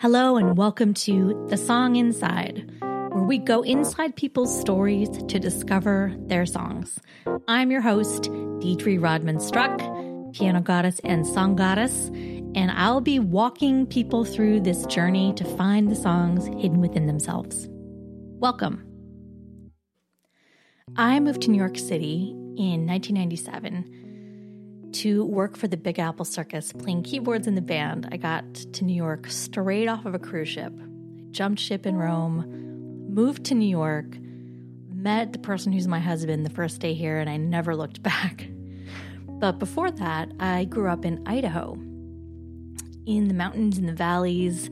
Hello, and welcome to The Song Inside, where we go inside people's stories to discover their songs. I'm your host, Deidre Rodman Struck, piano goddess and song goddess, and I'll be walking people through this journey to find the songs hidden within themselves. Welcome. I moved to New York City in 1997 to work for the Big Apple Circus, playing keyboards in the band. I got to New York straight off of a cruise ship. I jumped ship in Rome, moved to New York, met the person who's my husband the first day here, and I never looked back. But before that, I grew up in Idaho, in the mountains and the valleys,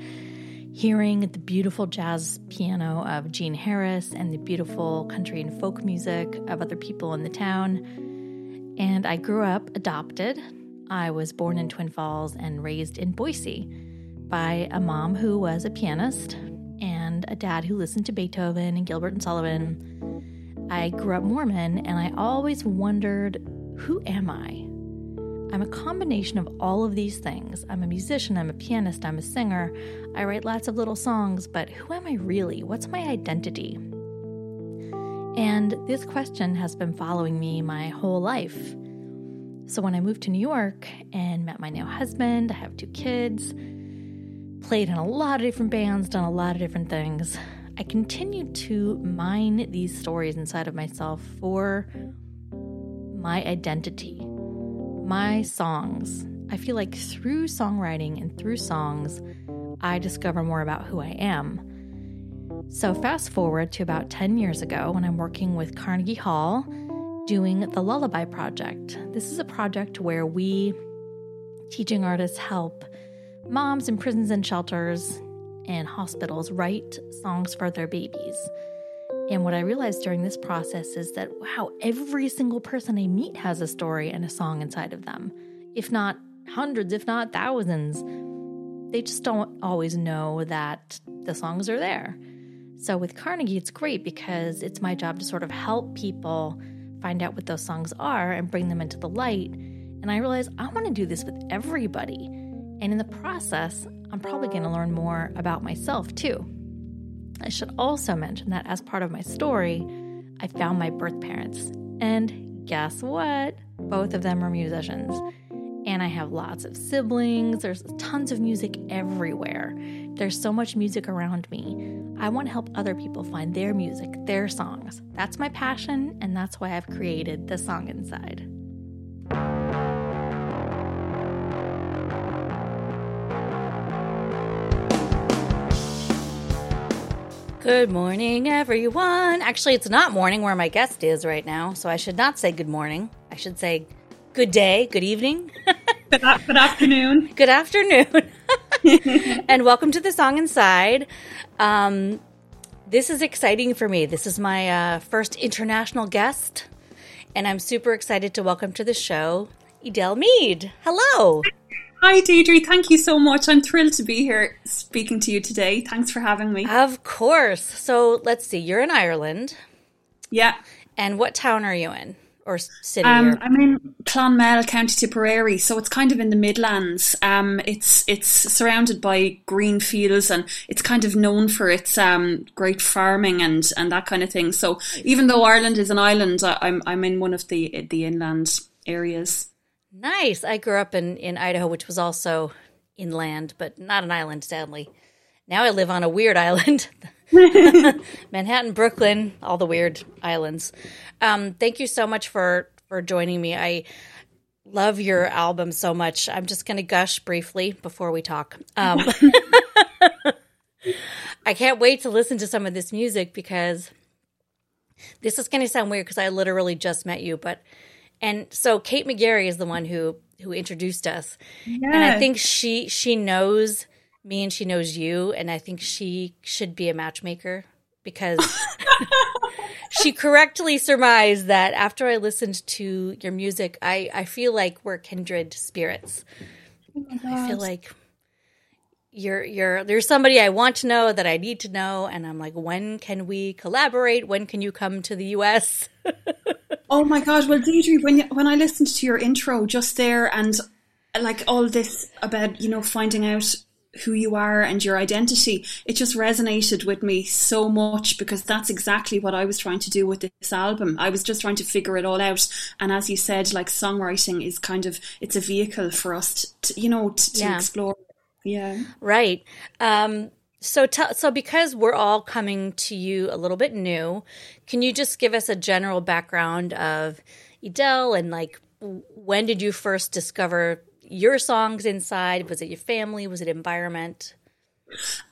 hearing the beautiful jazz piano of Gene Harris and the beautiful country and folk music of other people in the town and I grew up adopted. I was born in Twin Falls and raised in Boise by a mom who was a pianist and a dad who listened to Beethoven and Gilbert and Sullivan. I grew up Mormon and I always wondered who am I? I'm a combination of all of these things. I'm a musician, I'm a pianist, I'm a singer. I write lots of little songs, but who am I really? What's my identity? And this question has been following me my whole life. So when I moved to New York and met my now husband, I have two kids, played in a lot of different bands, done a lot of different things, I continued to mine these stories inside of myself for my identity, my songs. I feel like through songwriting and through songs, I discover more about who I am. So, fast forward to about 10 years ago when I'm working with Carnegie Hall doing the Lullaby Project. This is a project where we, teaching artists, help moms in prisons and shelters and hospitals write songs for their babies. And what I realized during this process is that, wow, every single person I meet has a story and a song inside of them. If not hundreds, if not thousands. They just don't always know that the songs are there. So with Carnegie, it's great because it's my job to sort of help people find out what those songs are and bring them into the light. And I realize I want to do this with everybody. And in the process, I'm probably going to learn more about myself too. I should also mention that as part of my story, I found my birth parents. And guess what? Both of them are musicians. And I have lots of siblings. There's tons of music everywhere. There's so much music around me. I want to help other people find their music, their songs. That's my passion, and that's why I've created The Song Inside. Good morning, everyone. Actually, it's not morning where my guest is right now, so I should not say good morning. I should say good day, good evening. good, good afternoon. good afternoon. and welcome to the Song Inside. Um, this is exciting for me. This is my uh, first international guest, and I'm super excited to welcome to the show Edel Meade. Hello. Hi, Deidre. Thank you so much. I'm thrilled to be here speaking to you today. Thanks for having me. Of course. So let's see. You're in Ireland. Yeah. And what town are you in? Or city? Um, or? I'm in Clonmel, County Tipperary, so it's kind of in the Midlands. Um, it's it's surrounded by green fields, and it's kind of known for its um, great farming and, and that kind of thing. So even though Ireland is an island, I'm I'm in one of the the inland areas. Nice. I grew up in in Idaho, which was also inland, but not an island, sadly. Now I live on a weird island. Manhattan, Brooklyn, all the weird islands. Um, thank you so much for for joining me. I love your album so much. I'm just going to gush briefly before we talk. Um, I can't wait to listen to some of this music because this is going to sound weird because I literally just met you, but and so Kate McGarry is the one who who introduced us, yes. and I think she she knows me and she knows you, and I think she should be a matchmaker because she correctly surmised that after I listened to your music, I, I feel like we're kindred spirits. Oh I feel like you're you're there's somebody I want to know that I need to know, and I'm like, when can we collaborate? When can you come to the US? oh my god! Well, Deidre, when when I listened to your intro just there, and like all this about you know finding out who you are and your identity, it just resonated with me so much because that's exactly what I was trying to do with this album. I was just trying to figure it all out. And as you said, like songwriting is kind of, it's a vehicle for us to, you know, to, to yeah. explore. Yeah. Right. Um, so, t- so because we're all coming to you a little bit new, can you just give us a general background of Edel and like when did you first discover your songs inside? Was it your family? Was it environment?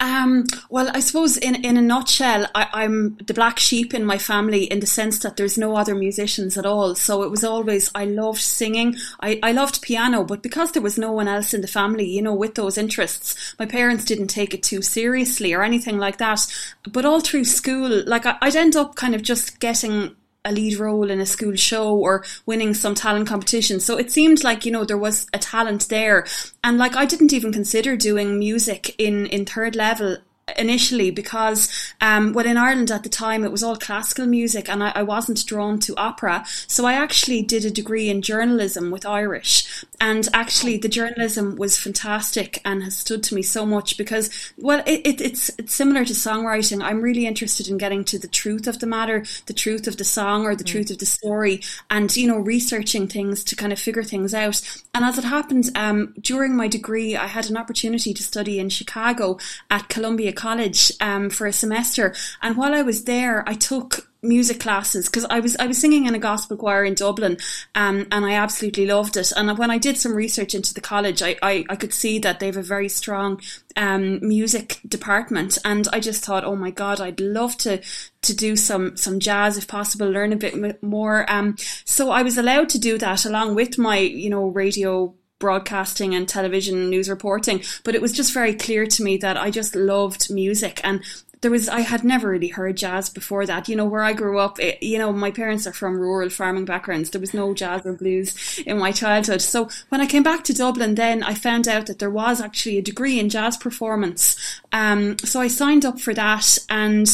Um, well, I suppose in, in a nutshell, I, am the black sheep in my family in the sense that there's no other musicians at all. So it was always, I loved singing. I, I loved piano, but because there was no one else in the family, you know, with those interests, my parents didn't take it too seriously or anything like that. But all through school, like I, I'd end up kind of just getting a lead role in a school show or winning some talent competition. So it seemed like, you know, there was a talent there. And like I didn't even consider doing music in, in third level initially because um, well in Ireland at the time it was all classical music and I, I, wasn't drawn to opera. So I actually did a degree in journalism with Irish. And actually the journalism was fantastic and has stood to me so much because well it, it, it's it's similar to songwriting. I'm really interested in getting to the truth of the matter the truth of the song or the mm. truth of the story and you know researching things to kind of figure things out. And as it happened um, during my degree I had an opportunity to study in Chicago at Columbia college um, for a semester, and while I was there, I took music classes because I was I was singing in a gospel choir in Dublin, um, and I absolutely loved it. And when I did some research into the college, I I, I could see that they have a very strong um, music department, and I just thought, oh my god, I'd love to to do some some jazz if possible, learn a bit more. Um, so I was allowed to do that along with my you know radio broadcasting and television news reporting, but it was just very clear to me that I just loved music and there was I had never really heard jazz before that. You know, where I grew up, it, you know, my parents are from rural farming backgrounds. There was no jazz or blues in my childhood. So when I came back to Dublin, then I found out that there was actually a degree in jazz performance. Um, so I signed up for that and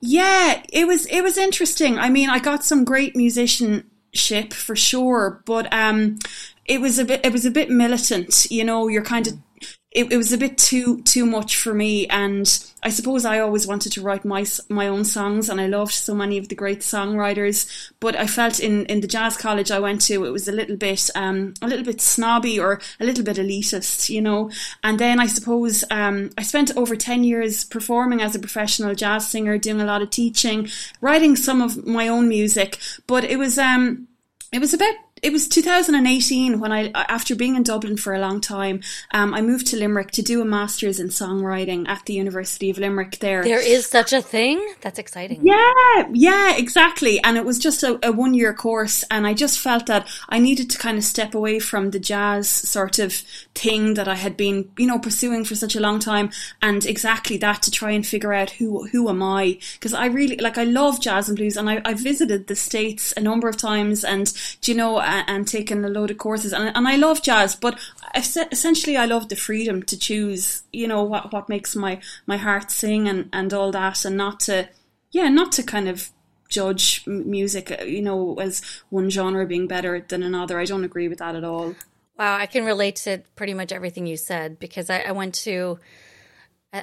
yeah, it was it was interesting. I mean, I got some great musicianship for sure, but um, it was a bit it was a bit militant you know you're kind of it, it was a bit too too much for me. And I suppose I always wanted to write my my own songs and I loved so many of the great songwriters. But I felt in in the jazz college I went to it was a little bit um a little bit snobby or a little bit elitist you know. And then I suppose um I spent over 10 years performing as a professional jazz singer doing a lot of teaching writing some of my own music. But it was um it was about it was 2018 when I, after being in Dublin for a long time, um, I moved to Limerick to do a master's in songwriting at the University of Limerick. There, there is such a thing. That's exciting. Yeah, yeah, exactly. And it was just a, a one year course, and I just felt that I needed to kind of step away from the jazz sort of thing that I had been, you know, pursuing for such a long time, and exactly that to try and figure out who who am I? Because I really like I love jazz and blues, and I, I visited the states a number of times, and do you know and, and taken a load of courses. And, and I love jazz, but essentially I love the freedom to choose, you know, what, what makes my, my heart sing and, and all that, and not to, yeah, not to kind of judge music, uh, you know, as one genre being better than another. I don't agree with that at all. Wow, I can relate to pretty much everything you said because I, I went to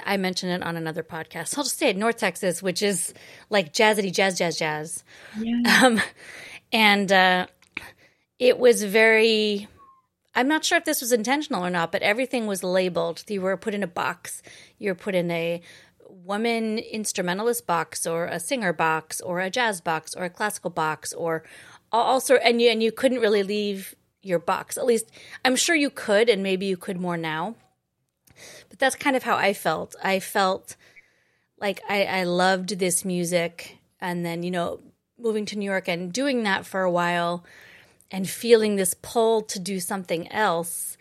I mentioned it on another podcast. I'll just say it, North Texas, which is like jazzity jazz, jazz, jazz. Yeah. Um, and uh, it was very I'm not sure if this was intentional or not, but everything was labeled. You were put in a box. You were put in a woman instrumentalist box or a singer box or a jazz box or a classical box or all and you and you couldn't really leave your box. At least I'm sure you could and maybe you could more now. But that's kind of how I felt. I felt like I, I loved this music and then, you know, moving to New York and doing that for a while and feeling this pull to do something else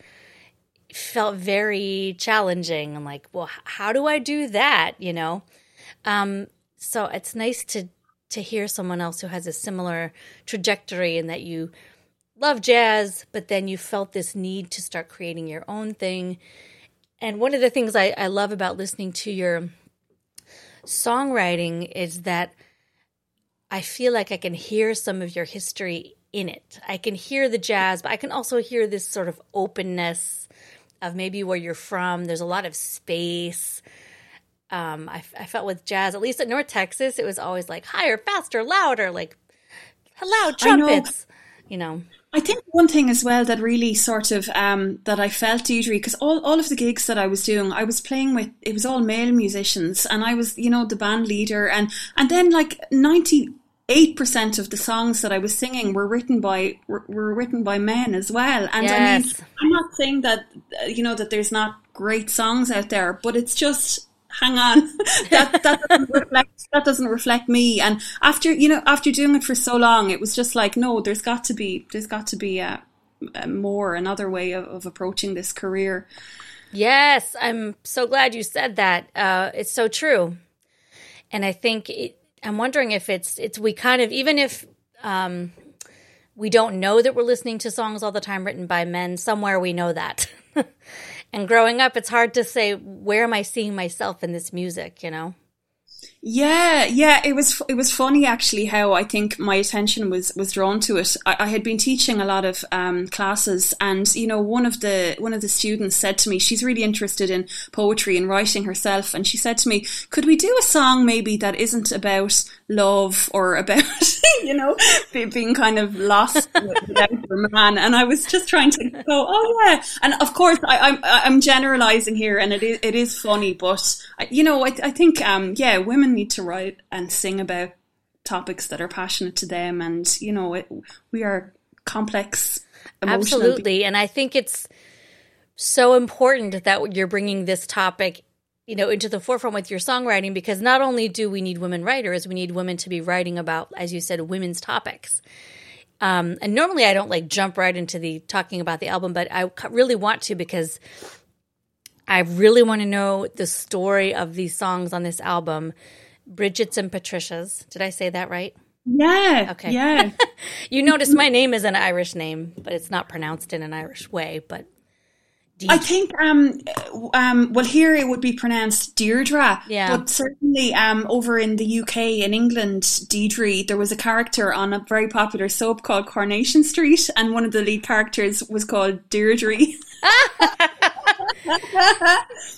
felt very challenging. I'm like, well, how do I do that? You know? Um, so it's nice to to hear someone else who has a similar trajectory and that you love jazz, but then you felt this need to start creating your own thing. And one of the things I, I love about listening to your songwriting is that I feel like I can hear some of your history in it. I can hear the jazz, but I can also hear this sort of openness of maybe where you're from. There's a lot of space. Um, I, I felt with jazz, at least at North Texas, it was always like higher, faster, louder, like loud trumpets. Know. You know. I think one thing as well that really sort of um, that I felt Deirdre because all, all of the gigs that I was doing, I was playing with it was all male musicians, and I was you know the band leader, and and then like ninety eight percent of the songs that I was singing were written by were, were written by men as well. And yes. I mean, I'm not saying that uh, you know that there's not great songs out there, but it's just hang on that that doesn't reflect that doesn't reflect me and after you know after doing it for so long it was just like no there's got to be there's got to be a, a more another way of, of, approaching this career yes i'm so glad you said that uh, it's so true and i think it, i'm wondering if it's it's we kind of even if um, we don't know that we're listening to songs all the time written by men somewhere we know that And growing up, it's hard to say, where am I seeing myself in this music, you know? Yeah, yeah, it was it was funny actually how I think my attention was was drawn to it. I, I had been teaching a lot of um, classes, and you know, one of the one of the students said to me, she's really interested in poetry and writing herself, and she said to me, "Could we do a song maybe that isn't about love or about you know being kind of lost without your man?" And I was just trying to go, "Oh yeah," and of course I, am I'm, I'm generalizing here, and it is it is funny, but you know, I, I think um, yeah, women need to write and sing about topics that are passionate to them and you know it, we are complex absolutely. And i think it's so important that you're bringing this topic you know into the forefront with your songwriting because not only do we need women writers we need women to be writing about as you said women's topics. Um, and normally i don't like jump right into the talking about the album but i really want to because i really want to know the story of these songs on this album Brigids and Patricias. Did I say that right? Yeah. Okay. Yeah. you notice my name is an Irish name, but it's not pronounced in an Irish way. But I think, um, um, well, here it would be pronounced Deirdre. Yeah. But certainly, um, over in the UK, in England, Deirdre, there was a character on a very popular soap called Coronation Street, and one of the lead characters was called Deirdre.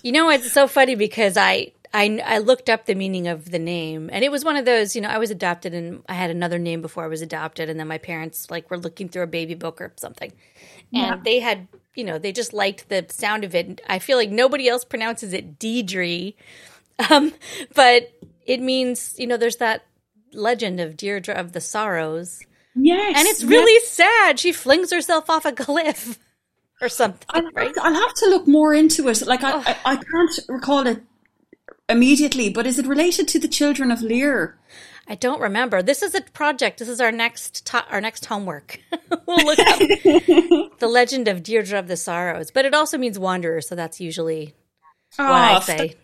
you know, it's so funny because I I, I looked up the meaning of the name and it was one of those, you know, I was adopted and I had another name before I was adopted. And then my parents like were looking through a baby book or something. And yeah. they had, you know, they just liked the sound of it. I feel like nobody else pronounces it Deidre. Um, but it means, you know, there's that legend of Deirdre of the Sorrows. Yes. And it's really yes. sad. She flings herself off a cliff or something, I'll, right? I'll have to look more into it. Like, I, oh. I, I can't recall it immediately, but is it related to the children of Lear? I don't remember. This is a project. This is our next to- our next homework. we'll look up the legend of Deirdre of the Sorrows, but it also means wanderer, so that's usually ah, oh, what I say.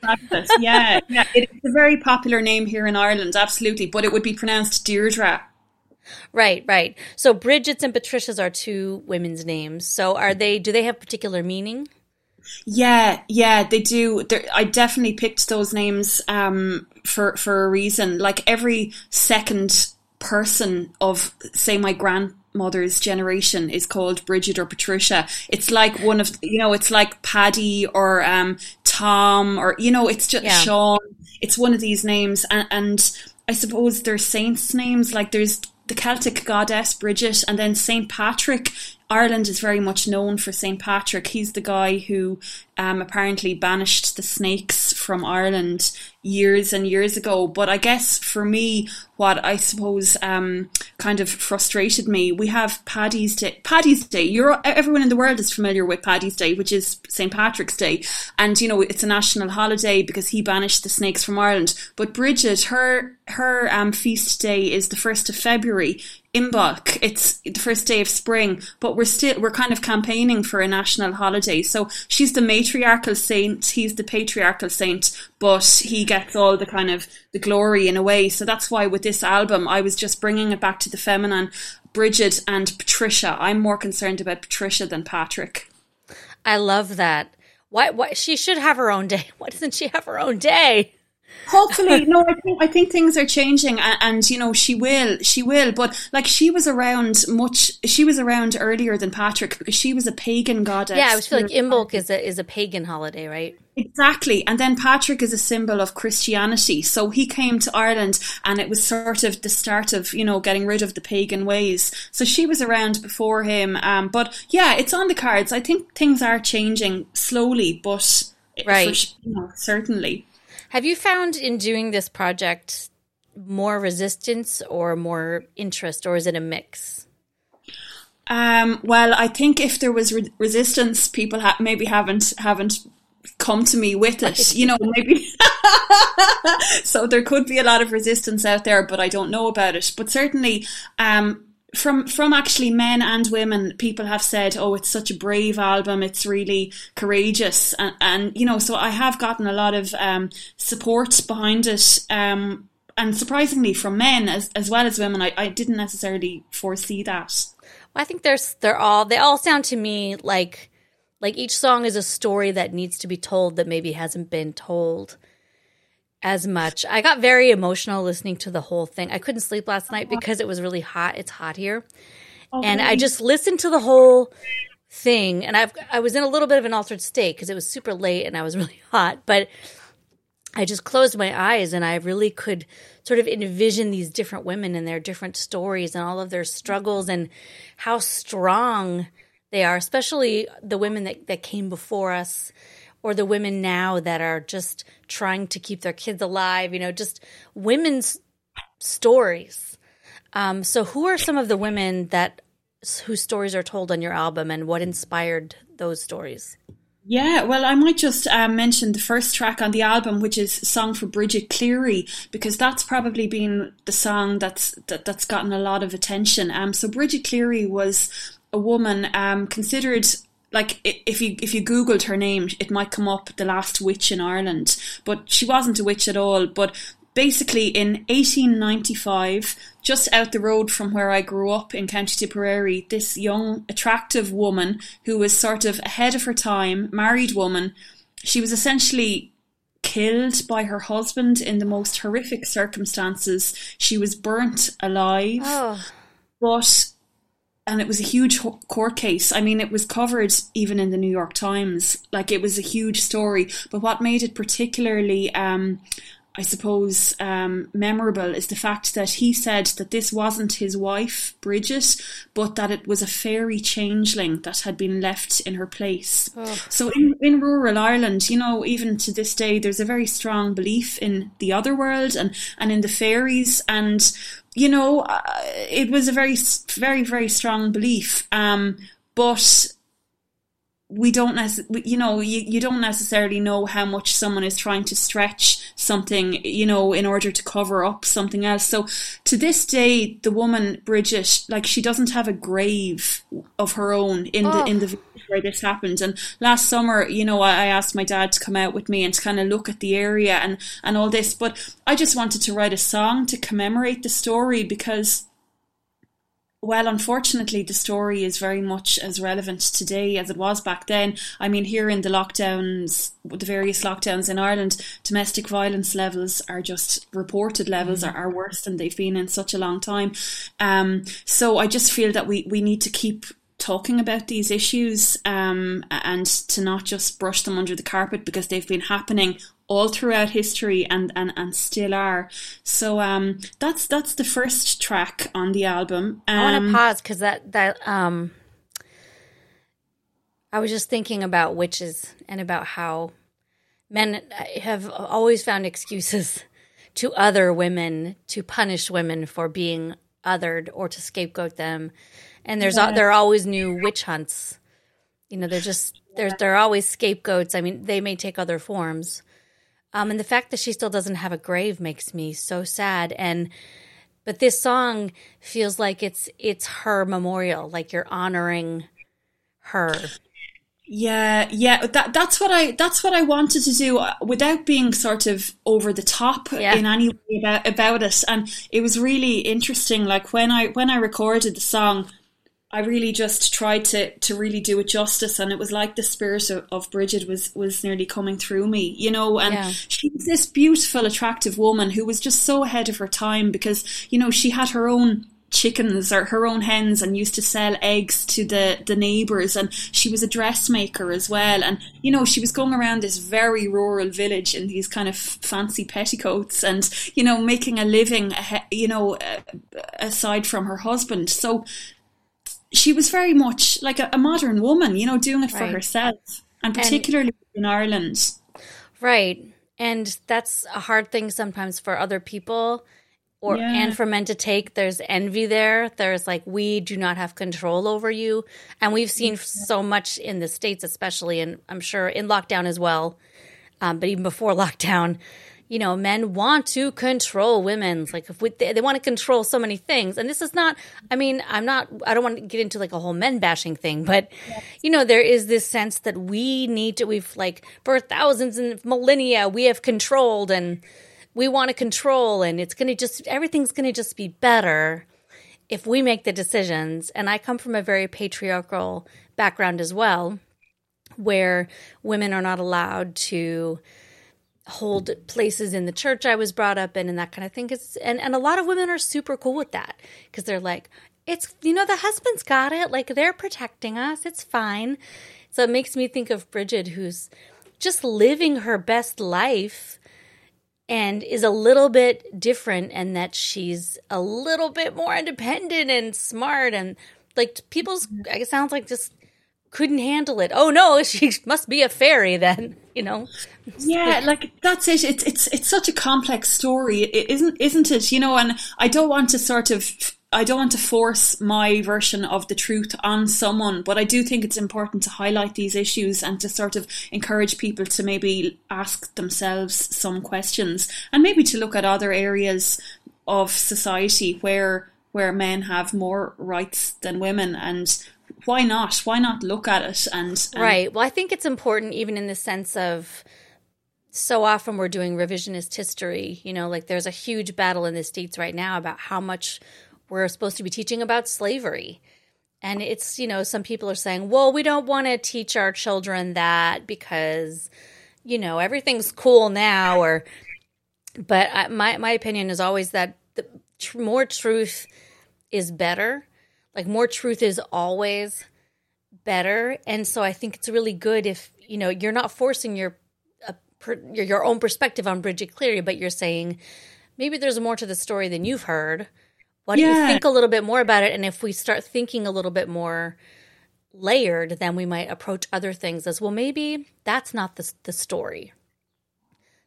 yeah, yeah, it's a very popular name here in Ireland, absolutely, but it would be pronounced Deirdre. Right, right. So Brigids and Patricias are two women's names. So are they? Do they have particular meaning? Yeah, yeah, they do. They're, I definitely picked those names um, for for a reason. Like every second person of, say, my grandmother's generation is called Bridget or Patricia. It's like one of you know, it's like Paddy or um, Tom or you know, it's just yeah. Sean. It's one of these names, and, and I suppose there's saints' names. Like there's the Celtic goddess Bridget, and then Saint Patrick Ireland is very much known for St. Patrick. He's the guy who um, apparently banished the snakes from Ireland years and years ago. But I guess for me, what I suppose um, kind of frustrated me, we have Paddy's Day. Paddy's Day. You're, everyone in the world is familiar with Paddy's Day, which is St. Patrick's Day. And, you know, it's a national holiday because he banished the snakes from Ireland. But Bridget, her, her um, feast day is the 1st of February. Imbolc. It's the first day of spring, but we're still we're kind of campaigning for a national holiday. So she's the matriarchal saint, he's the patriarchal saint, but he gets all the kind of the glory in a way. So that's why with this album, I was just bringing it back to the feminine. Bridget and Patricia. I'm more concerned about Patricia than Patrick. I love that. Why? Why she should have her own day? Why doesn't she have her own day? Hopefully, no. I think I think things are changing, and, and, you know she will, she will. But like she was around much, she was around earlier than Patrick because she was a pagan goddess. Yeah, I was feel like Imbolc is a is a pagan holiday, right? Exactly, and then Patrick is a symbol of Christianity. So he came to Ireland, and it was sort of the start of you know getting rid of the pagan ways. So she was around before him. Um, but yeah, it's on the cards. I think things are changing slowly, but right, you know, certainly. Have you found in doing this project more resistance or more interest, or is it a mix? Um, well, I think if there was re- resistance, people ha- maybe haven't haven't come to me with it. You know, maybe. so there could be a lot of resistance out there, but I don't know about it. But certainly, um, from from actually men and women people have said oh it's such a brave album. It's really courageous. And, and you know so i have gotten a lot of um, support behind it um, and surprisingly from men as, as well as women. I, I didn't necessarily foresee that. Well, i think there's they're all they all sound to me like like each song is a story that needs to be told that maybe hasn't been told as much. I got very emotional listening to the whole thing. I couldn't sleep last night uh-huh. because it was really hot. It's hot here. Okay. And I just listened to the whole thing and I've I was in a little bit of an altered state because it was super late and I was really hot, but I just closed my eyes and I really could sort of envision these different women and their different stories and all of their struggles and how strong they are, especially the women that, that came before us or the women now that are just trying to keep their kids alive, you know, just women's stories. Um, so, who are some of the women that whose stories are told on your album, and what inspired those stories? Yeah, well, I might just uh, mention the first track on the album, which is "Song for Bridget Cleary," because that's probably been the song that's that, that's gotten a lot of attention. Um, so Bridget Cleary was a woman um, considered like if you if you googled her name it might come up the last witch in Ireland. But she wasn't a witch at all. But basically in 1895 just out the road from where I grew up in County Tipperary this young attractive woman who was sort of ahead of her time married woman she was essentially killed by her husband in the most horrific circumstances. She was burnt alive. Oh. but and it was a huge court case. I mean, it was covered even in the New York Times. Like it was a huge story. But what made it particularly, um, I suppose, um, memorable is the fact that he said that this wasn't his wife, Bridget, but that it was a fairy changeling that had been left in her place. Oh. So in, in rural Ireland, you know, even to this day, there's a very strong belief in the other world and, and in the fairies. And you know, uh, it was a very, very, very strong belief. Um, but we don't necessarily, you know, you, you don't necessarily know how much someone is trying to stretch something, you know, in order to cover up something else. So to this day, the woman, Bridget, like she doesn't have a grave of her own in oh. the, in the where this happened. And last summer, you know, I, I asked my dad to come out with me and to kind of look at the area and, and all this. But I just wanted to write a song to commemorate the story because well, unfortunately, the story is very much as relevant today as it was back then. I mean, here in the lockdowns, the various lockdowns in Ireland, domestic violence levels are just reported levels mm-hmm. are, are, worse than they've been in such a long time. Um, so I just feel that we, we need to keep talking about these issues um, and to not just brush them under the carpet because they've been happening all throughout history and, and, and still are. So um, that's that's the first track on the album. Um, I want to pause because that that um, I was just thinking about witches and about how men have always found excuses to other women to punish women for being othered or to scapegoat them and there's yeah. there are always new witch hunts. You know, they're just there's there are always scapegoats. I mean, they may take other forms. Um, and the fact that she still doesn't have a grave makes me so sad. And but this song feels like it's it's her memorial, like you're honoring her. Yeah, yeah, that that's what I that's what I wanted to do uh, without being sort of over the top yeah. in any way about, about it. And it was really interesting. Like when I when I recorded the song, I really just tried to to really do it justice, and it was like the spirit of, of Bridget was was nearly coming through me, you know. And Yeah. she was this beautiful, attractive woman who was just so ahead of her time because you know she had her own chickens or her own hens and used to sell eggs to the the neighbors and she was a dressmaker as well and you know she was going around this very rural village in these kind of fancy petticoats and you know making a living you know aside from her husband so she was very much like a, a modern woman you know doing it for herself and particularly in Ireland Right. And that's a hard thing sometimes for other people or Yeah. and for men to take. There's envy there. There's like we do not have control over you. And we've seen so much in the states especially and I'm sure in lockdown as well. Um, but even before lockdown, you know, men want to control women. Like if we, they, they want to control so many things, and this is not. I mean, I'm not. I don't want to get into like a whole men bashing thing, but you know, there is this sense that we need to. We've like for thousands and millennia, we have controlled, and we want to control, and it's going to just everything's going to just be better if we make the decisions. And I come from a very patriarchal background as well, where women are not allowed to hold places in the church I was brought up in and that kind of thing. 'Cause- and, and a lot of women are super cool with that because they're like, it's, you know, the husband's got it. Like they're protecting us. It's fine. So it makes me think of Bridget, who's just living her best life and is a little bit different and that she's a little bit more independent and smart and like people's it sounds like just couldn't handle it. Oh no, she must be a fairy then, you know. Yeah, like that's it. It's it's it's such a complex story, i- isn't isn't it? You know, and I don't want to sort of I don't want to force my version of the truth on someone, but I do think it's important to highlight these issues and to sort of encourage people to maybe ask themselves some questions and maybe to look at other areas of society where where men have more rights than women and why not? Why not look at it and, and Right. Well, I think it's important even in the sense of so often we're doing revisionist history, you know, like there's a huge battle in the states right now about how much we're supposed to be teaching about slavery. And it's, you know, some people are saying, well, we don't want to teach our children that because, you know, everything's cool now or but I, my my opinion is always that the tr- more truth is better. Like more truth is always better, and so I think it's really good if you know you're not forcing your uh, per, your, your own perspective on Bridget Cleary, but you're saying maybe there's more to the story than you've heard. Why don't you think a little bit more about it? And if we start thinking a little bit more layered, then we might approach other things as well. Maybe that's not the the story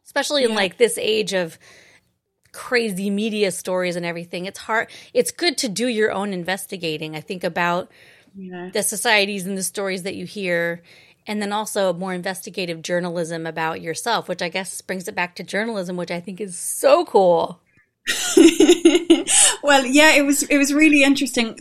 especially in like this age of crazy media stories and everything it's hard it's good to do your own investigating i think about Yeah. the societies and the stories that you hear and then also more investigative journalism about yourself which i guess brings it back to journalism which i think is so cool well, yeah, it was it was really interesting.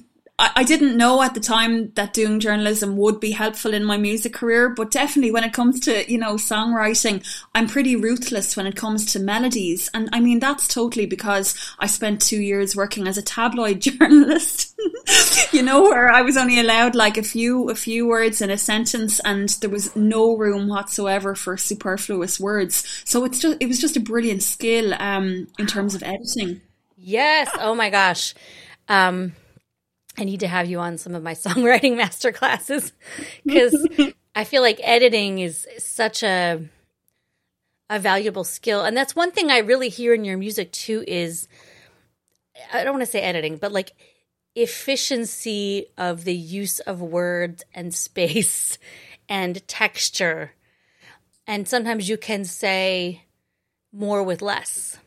I, didn't know at the time that doing journalism would be helpful in my music career, but definitely when it comes to you know songwriting, I'm pretty ruthless when it comes to melodies, and I mean that's totally because I spent two years working as a tabloid journalist. you know, where I was only allowed like a few a few words in a sentence, and there was no room whatsoever for superfluous words. So it's just it was just a brilliant skill um, in terms of editing. yes oh my gosh um i need to have you on some of my songwriting master classes because i feel like editing is such a a valuable skill. And that's one thing i really hear in your music too is i don't want to say editing but like efficiency of the use of words and space and texture. And sometimes you can say more with less.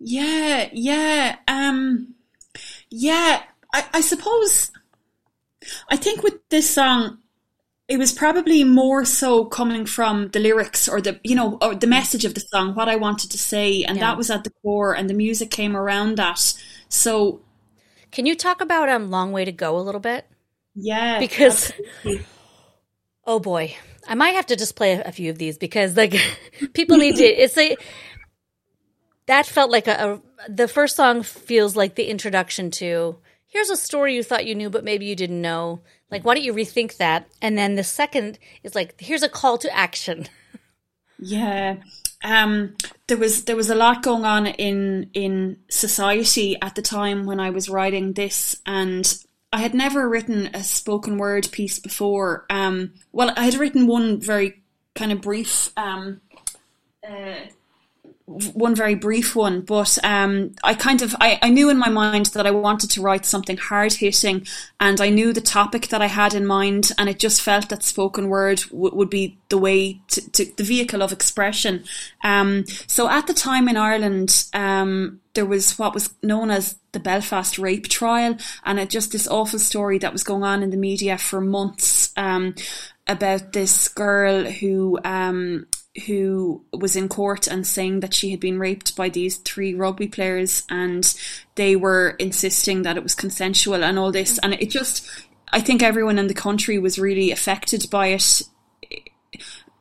Yeah, yeah, um, yeah. I, I suppose. I think with this song, it was probably more so coming from the lyrics or the you know or the message of the song, what I wanted to say, and Yeah. that was at the core, and the music came around that. So can you talk about um long way to go a little bit yeah, Because- absolutely. Oh boy, I might have to just play a, few of these because like people need to. It's a that felt like a the first song feels like the introduction to here's a story you thought you knew, but maybe you didn't know. Like, why don't you rethink that? And then the second is like, here's a call to action. Yeah. Um, there was there was a lot going on in in society at the time when I was writing this, and I had never written a spoken word piece before. Um, well, I had written one very kind of brief um, uh, one very brief one, but um, I kind of I, I knew in my mind that I wanted to write something hard hitting, and I knew the topic that I had in mind, and it just felt that spoken word w- would be the way to, to, the vehicle of expression. Um, so at the time in Ireland, um, there was what was known as the Belfast rape trial, and it just this awful story that was going on in the media for months um, about this girl who um, who was in court and saying that she had been raped by these three rugby players and they were insisting that it was consensual and all this. And it just I think everyone in the country was really affected by it.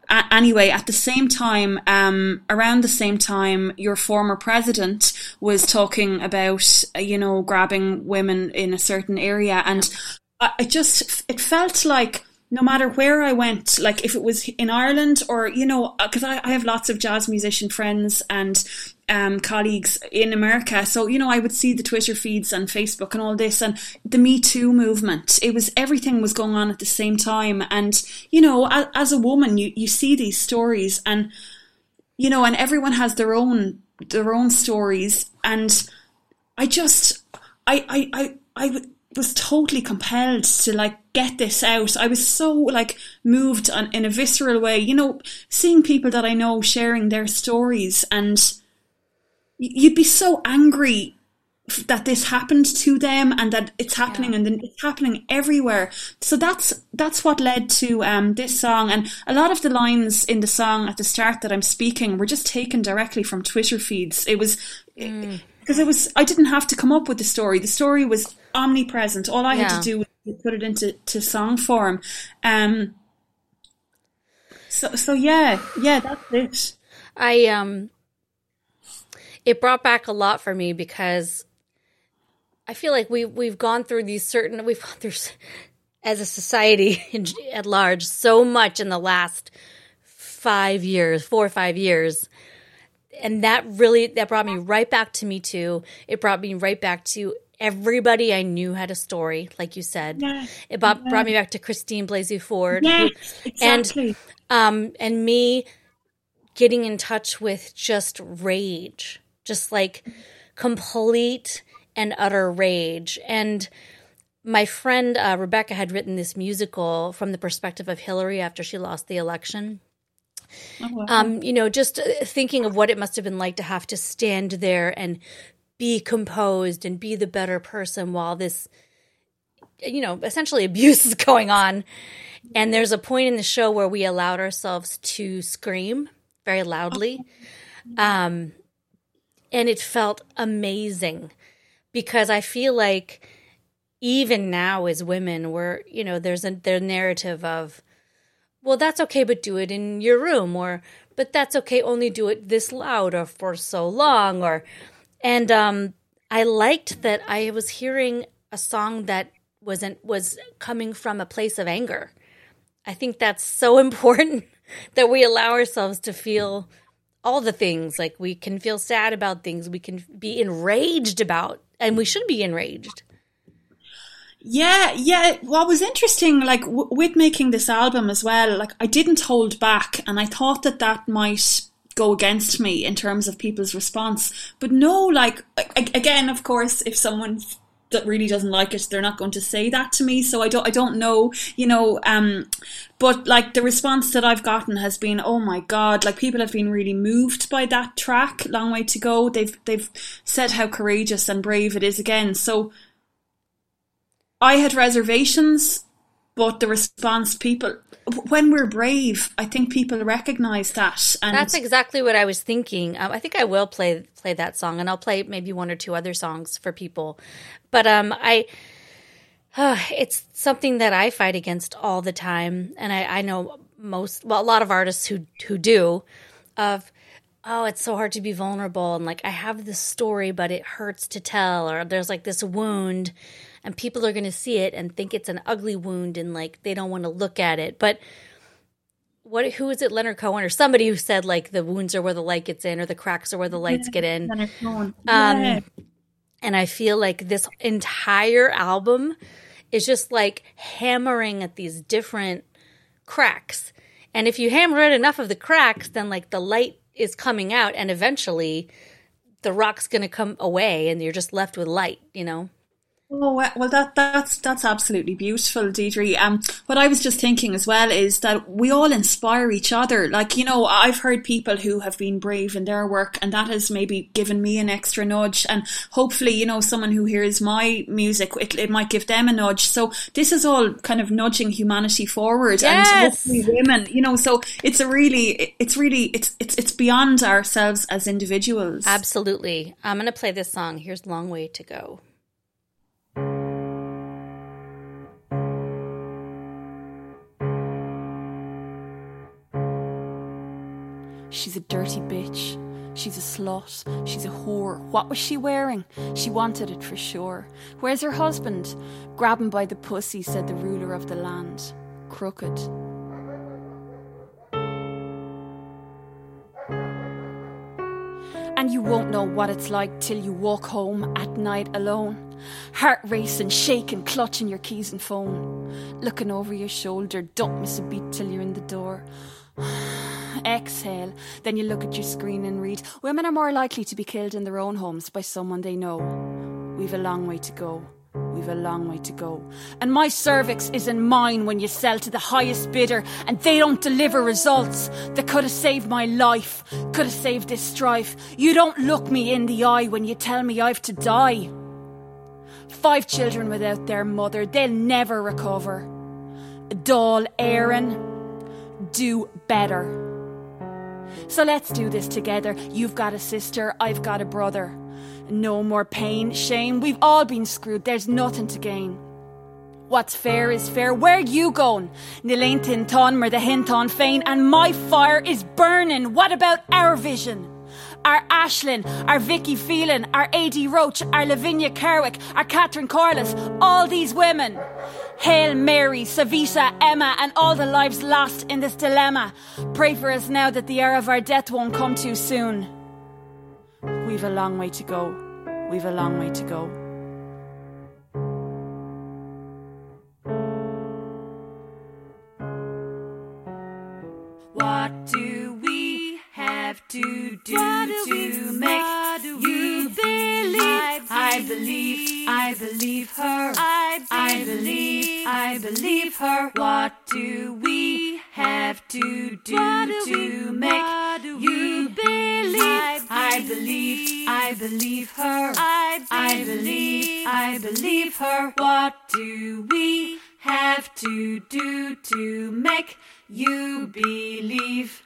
Anyway, at the same time, um, around the same time, your former president was talking about, you know, grabbing women in a certain area, and I, just it felt like no matter where I went, like if it was in Ireland or, you know, because I, I, have lots of jazz musician friends and um, colleagues in America. So, you know, I would see the Twitter feeds and Facebook and all this and the Me Too movement. It was everything was going on at the same time. And, you know, as, as a woman, you, you see these stories and, you know, and everyone has their own, their own stories. And I just, I, I, I, I was totally compelled to like get this out. I was so like moved on, in a visceral way, you know, seeing people that I know sharing their stories and you'd be so angry that this happened to them and that it's happening yeah. and it's happening everywhere. So that's that's what led to um, this song and a lot of the lines in the song at the start that I'm speaking were just taken directly from Twitter feeds. It was mm because it was I didn't have to come up with the story. The story was omnipresent. All I yeah. had to do was put it into to song form. Um. So so yeah yeah that's it. I um. It brought back a lot for me because I feel like we we've gone through these certain we've gone through as a society at large so much in the last five years, four or five years and that really that brought me right back to me too. It brought me right back to everybody I knew had a story, like you said. Yeah. It brought, yeah. brought me back to Christine Blasey Ford. Yes, exactly. And um and me getting in touch with just rage. Just like complete and utter rage. And my friend uh, Rebecca had written this musical from the perspective of Hillary after she lost the election. Oh, wow. um, you know, just uh, thinking of what it must have been like to have to stand there and be composed and be the better person while this, you know, essentially abuse is going on. And there's a point in the show where we allowed ourselves to scream very loudly. Um, and it felt amazing because I feel like even now as women, we're, you know, there's a their narrative of, well, that's okay, but do it in your room, or but that's okay, only do it this loud or for so long, or and um, I liked that I was hearing a song that wasn't was coming from a place of anger. I think that's so important that we allow ourselves to feel all the things. Like we can feel sad about things. We can be enraged about and we should be enraged yeah, yeah. What was interesting, like w- with making this album as well, like I didn't hold back, and I thought that that might go against me in terms of people's response. But no, like again, of course, if someone that really doesn't like it, they're not going to say that to me. So I don't, I don't know, you know. Um, but like the response that I've gotten has been, oh my god, like people have been really moved by that track. Long way to go. They've they've said how courageous and brave it is again. So I had reservations, but the response people when we're brave, I think people recognize that. And that's exactly what I was thinking. Um, I think I will play play that song, and I'll play maybe one or two other songs for people. But um, I. It's something that I fight against all the time, and I, I know most, well, a lot of artists who who do, of oh, it's so hard to be vulnerable, and like I have this story, but it hurts to tell, or there's like this wound, and people are going to see it and think it's an ugly wound and like they don't want to look at it. But what who is it Leonard Cohen or somebody who said like the wounds are where the light gets in or the cracks are where the lights get in. Leonard Cohen. Um, Yeah. and I feel like this entire album is just like hammering at these different cracks. And if you hammer at enough of the cracks, then like the light is coming out and eventually the rock's going to come away and you're just left with light, you know? Oh well, that that's that's absolutely beautiful, Deidre. Um, what I was just thinking as well is that we all inspire each other. Like you know, I've heard people who have been brave in their work, and that has maybe given me an extra nudge. And hopefully, you know, someone who hears my music, it, it might give them a nudge. So this is all kind of nudging humanity forward, Yes. and hopefully women. You know, so it's a really, it's really, it's it's it's beyond ourselves as individuals. Absolutely. I'm going to play this song. Here's Long Way to Go. She's a dirty bitch. She's a slut. She's a whore. What was she wearing? She wanted it for sure. Where's her husband? Grab him by the pussy, said the ruler of the land. Crooked. And you won't know what it's like till you walk home at night alone. Heart racing, shaking, clutching your keys and phone. Looking over your shoulder, don't miss a beat till you're in the door. Exhale, then you look at your screen and read Women are more likely to be killed in their own homes by someone they know. We've a long way to go. We've a long way to go. And my cervix isn't mine when you sell to the highest bidder and they don't deliver results that could have saved my life, could have saved this strife. You don't look me in the eye when you tell me I've to die. Five children without their mother, they'll never recover. Dáil Éireann, do better. So let's do this together. You've got a sister, I've got a brother. No more pain, shame. We've all been screwed. There's nothing to gain. What's fair is fair. Where you going? Tinton, mer the Hinton Fain, and my fire is burning. What about our vision? Our Ashlyn, our Vicky Phelan, our A.D. Roach, our Lavinia Kerwick, our Catherine Corless, all these women. Hail Mary, Savita, Emma, and all the lives lost in this dilemma. Pray for us now that the hour of our death won't come too soon. We've a long way to go. We've a long way to go. What do have to do to make you believe? I believe, I believe her. I believe, I believe her. What do we have to do to make you believe? I believe, I believe her. I believe, I believe her. What do we have to do to make you believe?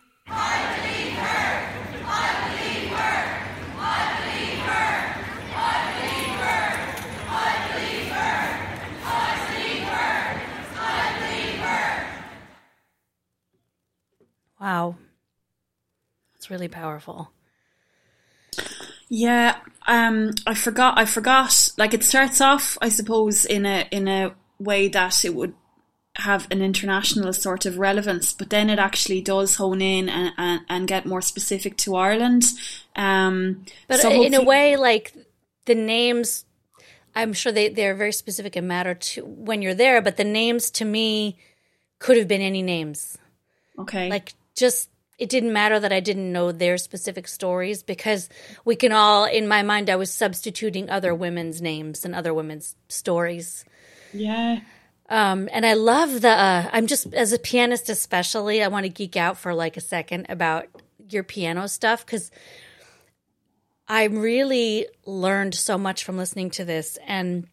Wow. That's really powerful. Yeah, um, I forgot. I forgot. Like it starts off, I suppose, in a in a way that it would have an international sort of relevance, but then it actually does hone in and and, and get more specific to Ireland. Um, But so in a way, like the names, I'm sure they, they're very specific and matter to when you're there, but the names to me could have been any names. okay, Like just it didn't matter that I didn't know their specific stories because we can all in my mind I was substituting other women's names and other women's stories. yeah, Um, and I love the. Uh, I'm just as a pianist, especially. I want to geek out for like a second about your piano stuff because I really learned so much from listening to this, and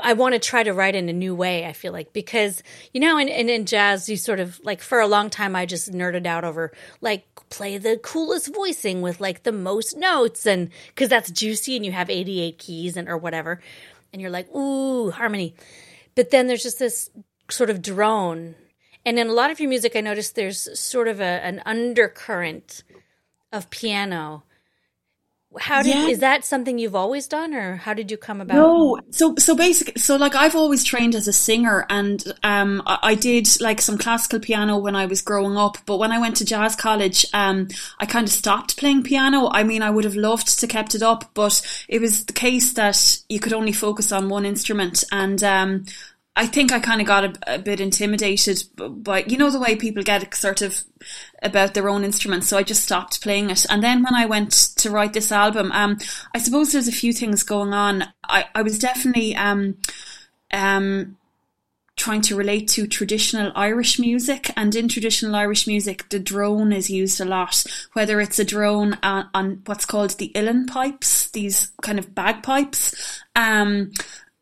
I want to try to write in a new way. I feel like because you know, in, in in jazz, you sort of like for a long time, I just nerded out over like play the coolest voicing with like the most notes, and because that's juicy, and you have 88 keys and or whatever and you're like, ooh, harmony. But then there's just this sort of drone. And in a lot of your music, I noticed there's sort of a, an undercurrent of piano How did Yeah. is that something you've always done, or how did you come about? No, so so basically, so like I've always trained as a singer, and um, I, I did like some classical piano when I was growing up. But when I went to jazz college, um, I kind of stopped playing piano. I mean, I would have loved to kept it up, but it was the case that you could only focus on one instrument, and um, I think I kind of got a, a bit intimidated by you know the way people get sort of about their own instruments. So I just stopped playing it. And then when I went to write this album, um, I suppose there's a few things going on. I, I was definitely um, um, trying to relate to traditional Irish music, and in traditional Irish music, the drone is used a lot. Whether it's a drone on, on what's called the uilleann pipes, these kind of bagpipes. Um,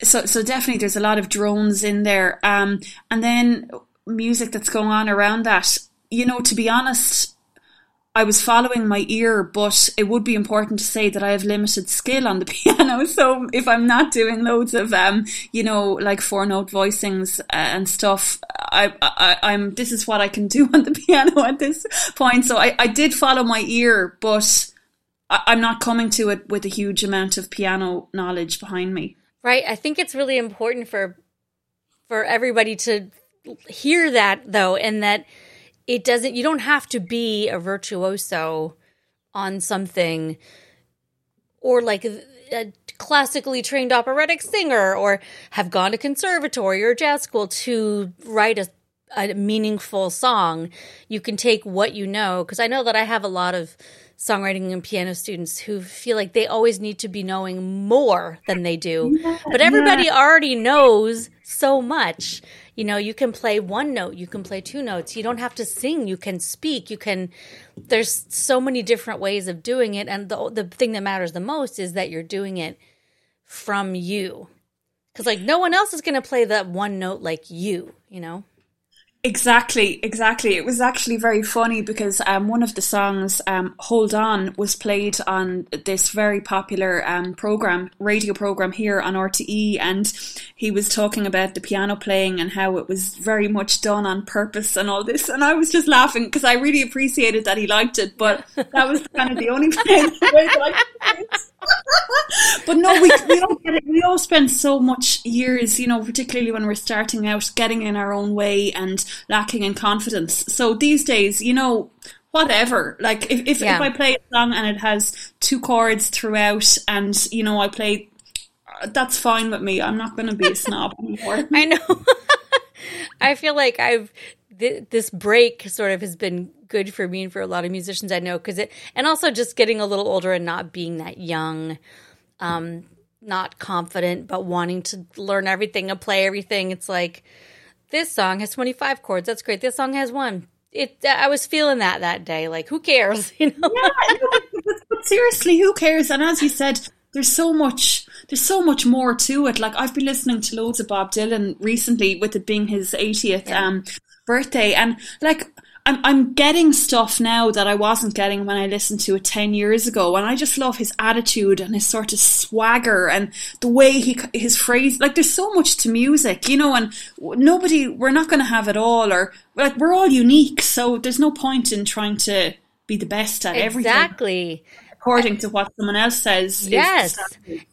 so, so definitely there's a lot of drones in there. Um, and then music that's going on around that. You know, to be honest, I was following my ear, but it would be important to say that I have limited skill on the piano. So if I'm not doing loads of, um, you know, like four note voicings uh, and stuff, I, I, I'm, this is what I can do on the piano at this point. So I, I did follow my ear, but I, I'm not coming to it with a huge amount of piano knowledge behind me. Right. I think it's really important for for everybody to hear that though, and that it doesn't. You don't have to be a virtuoso on something, or like a, classically trained operatic singer, or have gone to conservatory or jazz school to write a a meaningful song. You can take what you know because I know that I have a lot of songwriting and piano students who feel like they always need to be knowing more than they do. but everybody already knows so much. You know, you can play one note, you can play two notes. You don't have to sing, you can speak, you can there's so many different ways of doing it and the the thing that matters the most is that you're doing it from you. Cuz like no one else is going to play that one note like you, you know. Exactly, exactly. It was actually very funny because um, one of the songs, um, "Hold On," was played on this very popular um, program, radio program here on RTE, and he was talking about the piano playing and how it was very much done on purpose and all this, and I was just laughing because I really appreciated that he liked it, but that was kind of the only place where I liked it. But no, we, we all get it. We all spend so much years, you know, particularly when we're starting out, getting in our own way and lacking in confidence. So these days, you know, whatever. Like if if, Yeah. if I play a song and it has two chords throughout, and you know, I play. uh, That's fine with me. I'm not going to be a snob anymore. I know. I feel like I've th- this break sort of has been good for me and for a lot of musicians I know because it and also just getting a little older and not being that young, um, not confident but wanting to learn everything and play everything. It's like this song has 25 chords. That's great. This song has one. It. I was feeling that that day. Like who cares? You know. Yeah, no, but, seriously, who cares? And as you said, there's so much. There's so much more to it. Like I've been listening to loads of Bob Dylan recently, with it being his 80th um, birthday, and like. I'm I'm getting stuff now that I wasn't getting when I listened to it ten years ago, and I just love his attitude and his sort of swagger and the way he his phrase. Like, there's so much to music, you know, and nobody we're not going to have it all, or like we're all unique, so there's no point in trying to be the best at everything Exactly. according to what someone else says. Yes.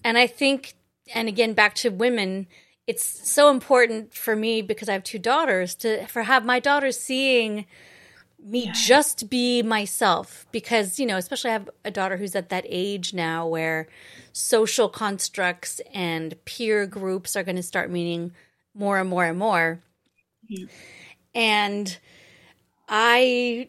And I think, and again, back to women, it's so important for me because I have two daughters to for have my daughters seeing me just be myself because you know especially i have a daughter who's at that age now where social constructs and peer groups are going to start meaning more and more and more and i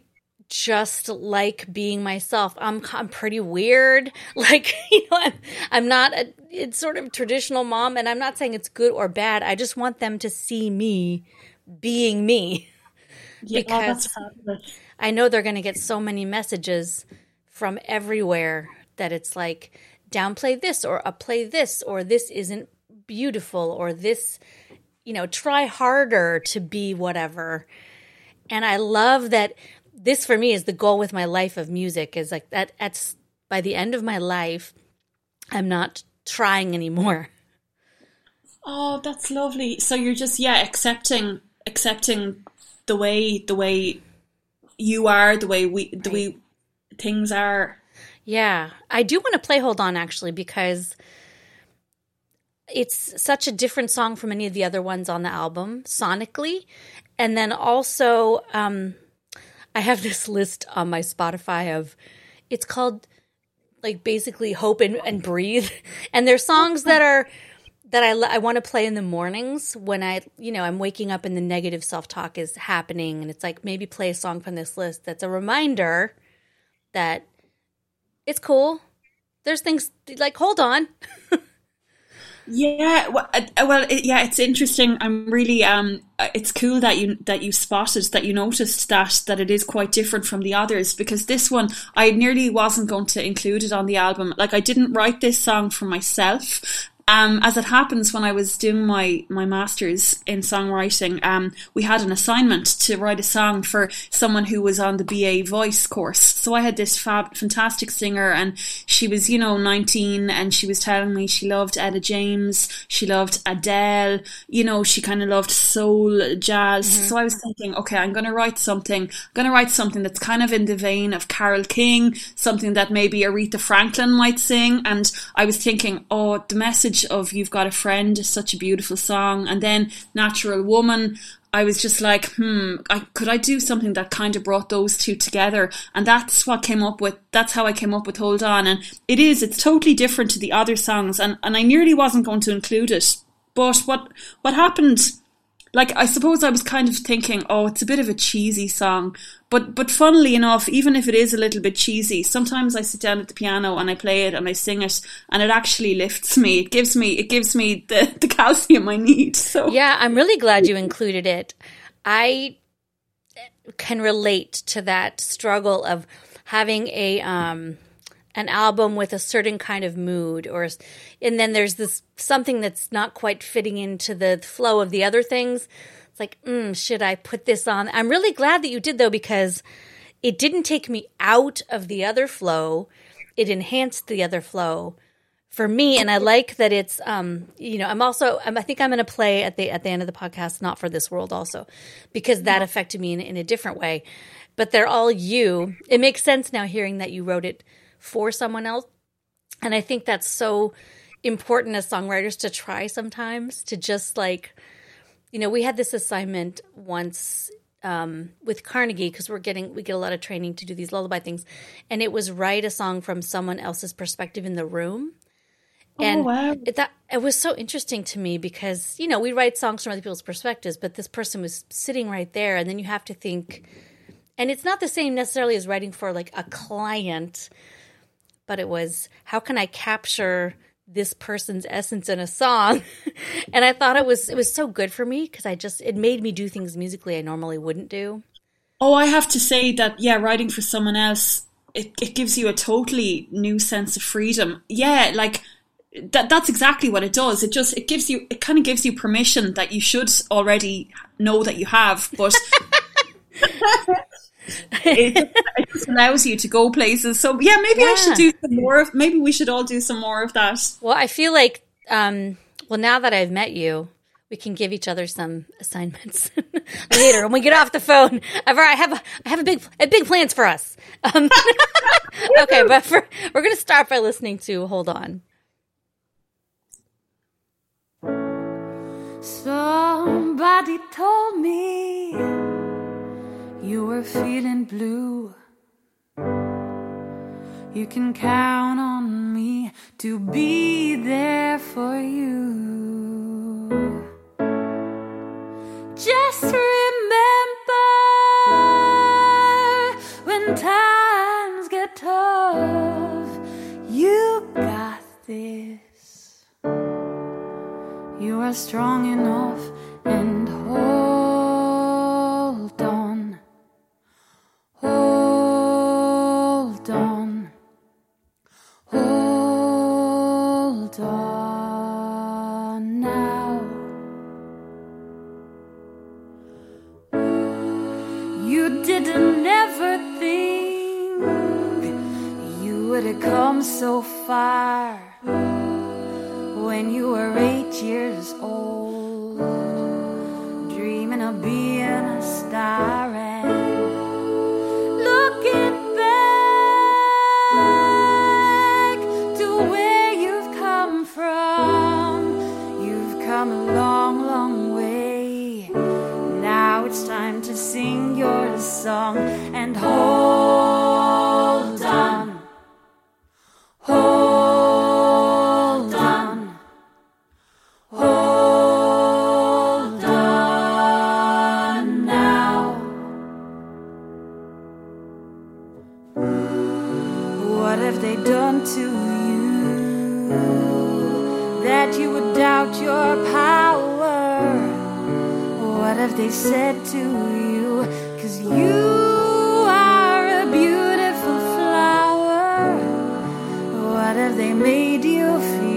just like being myself. I'm I'm pretty weird. Like, you know, I'm, I'm not a it's sort of traditional mom and I'm not saying it's good or bad. I just want them to see me being me. Yeah, Because- that's. I know they're going to get so many messages from everywhere that it's like downplay this or upplay this or this isn't beautiful or this you know try harder to be whatever. And I love that this for me is the goal with my life of music is like that at by the end of my life I'm not trying anymore. Oh, that's lovely. So you're just yeah accepting accepting the way the way you are, the way we the way things are. Yeah, I do want to play Hold On actually because it's such a different song from any of the other ones on the album sonically. And then also, um, I have this list on my Spotify of it's called like basically Hope and, and Breathe. And there's songs that are that I, I want to play in the mornings when I, you know, I'm waking up and the negative self talk is happening. And it's like, maybe play a song from this list that's a reminder that it's cool. There's things like, hold on. Yeah, well, uh, well, it, yeah, it's interesting. I'm really, um, it's cool that you that you spotted that you noticed that that it is quite different from the others because this one I nearly wasn't going to include it on the album. Like I didn't write this song for myself, um, as it happens, when I was doing my, my master's in songwriting, um, we had an assignment to write a song for someone who was on the BA voice course. So I had this fab, fantastic singer and she was, you know, 19 and she was telling me she loved Etta James, she loved Adele, you know, she kind of loved soul, jazz. Mm-hmm. So I was thinking, okay, I'm going to write something, I'm going to write something that's kind of in the vein of Carole King, something that maybe Aretha Franklin might sing. And I was thinking, oh, the message of You've Got a Friend is such a beautiful song. And then Natural Woman, I was just like, hmm, I, could I do something that kind of brought those two together? And that's what came up with, that's how I came up with Hold On. And it is, it's totally different to the other songs. And, and I nearly wasn't going to include it. But what, what happened like I suppose I was kind of thinking, oh, it's a bit of a cheesy song, but but funnily enough, even if it is a little bit cheesy, sometimes I sit down at the piano and I play it and I sing it, and it actually lifts me. It gives me it gives me the the calcium I need. So yeah, I'm really glad you included it. I can relate to that struggle of having a um an album with a certain kind of mood or and then there's this something that's not quite fitting into the flow of the other things. It's like mm, should i put this on? I'm really glad that you did though because it didn't take me out of the other flow. It enhanced the other flow for me and i like that it's um you know i'm also I'm, i think i'm going to play at the at the end of the podcast not for this world also because that affected me in, in a different way. But they're all you. It makes sense now hearing that you wrote it for someone else. And I think that's so important as songwriters to try sometimes to just like, you know, we had this assignment once um, with Carnegie because we're getting we get a lot of training to do these lullaby things, and it was write a song from someone else's perspective in the room. Oh, and oh, wow. it, that it was so interesting to me because you know we write songs from other people's perspectives, but this person was sitting right there, and then you have to think, and it's not the same necessarily as writing for like a client but it was how can I capture this person's essence in a song? And i thought it was it was so good for me because i just it made me do things musically i normally wouldn't do. Oh i have to say that yeah writing for someone else it, it gives you a totally new sense of freedom. Yeah like that that's exactly what it does. It just it gives you it kind of gives you permission that you should already know that you have but it, it, just allows you to go places. So yeah, maybe yeah. I should do some more of. Maybe we should all do some more of that. Well, I feel like, um, well, now that I've met you, we can give each other some assignments later when we get off the phone. I've, I have I have a big a big plans for us. Um, okay, but for, we're gonna start by listening to "Hold On." Somebody told me you were feeling blue. You can count on me to be there for you. Just remember when times get tough, you got this. You are strong enough and come so far when you were eight years old, dreaming of being a star. And looking back to where you've come from, you've come a long, long way. Now it's time to sing your song and hold. They said to you? Cause you are a beautiful flower. What have they made you feel?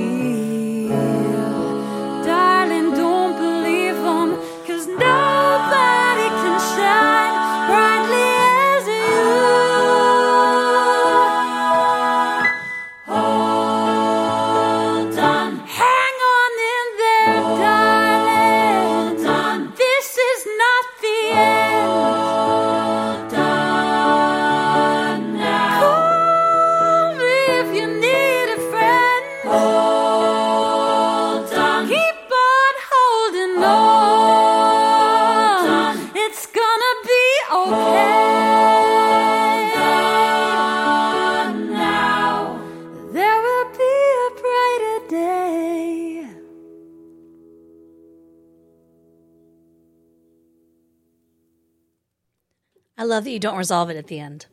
You don't resolve it at the end.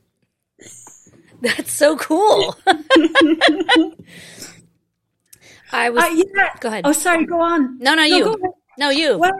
That's so cool. I was. Uh, yeah. Go ahead. Oh, sorry. Go on. no, no, No, you. No, you. Well,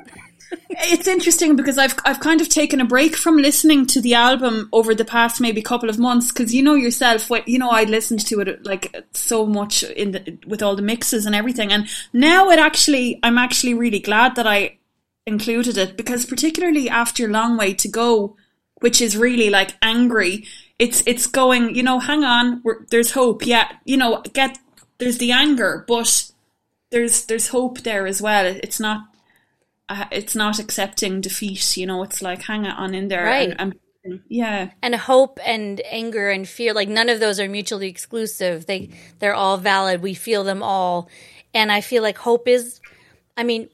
it's interesting because I've I've kind of taken a break from listening to the album over the past maybe couple of months because you know yourself, what you know, I listened to it like so much in the with all the mixes and everything, and now it actually I'm actually really glad that I included it because particularly after Long Way to Go, which is really like angry, it's it's going, you know, hang on, we're, there's hope, yeah, you know, get there's the anger, but there's there's hope there as well. It's not uh, it's not accepting defeat. You know, it's like hang on in there, Right. And, and yeah, and hope and anger and fear like none of those are mutually exclusive they they're all valid we feel them all and i feel like hope is i mean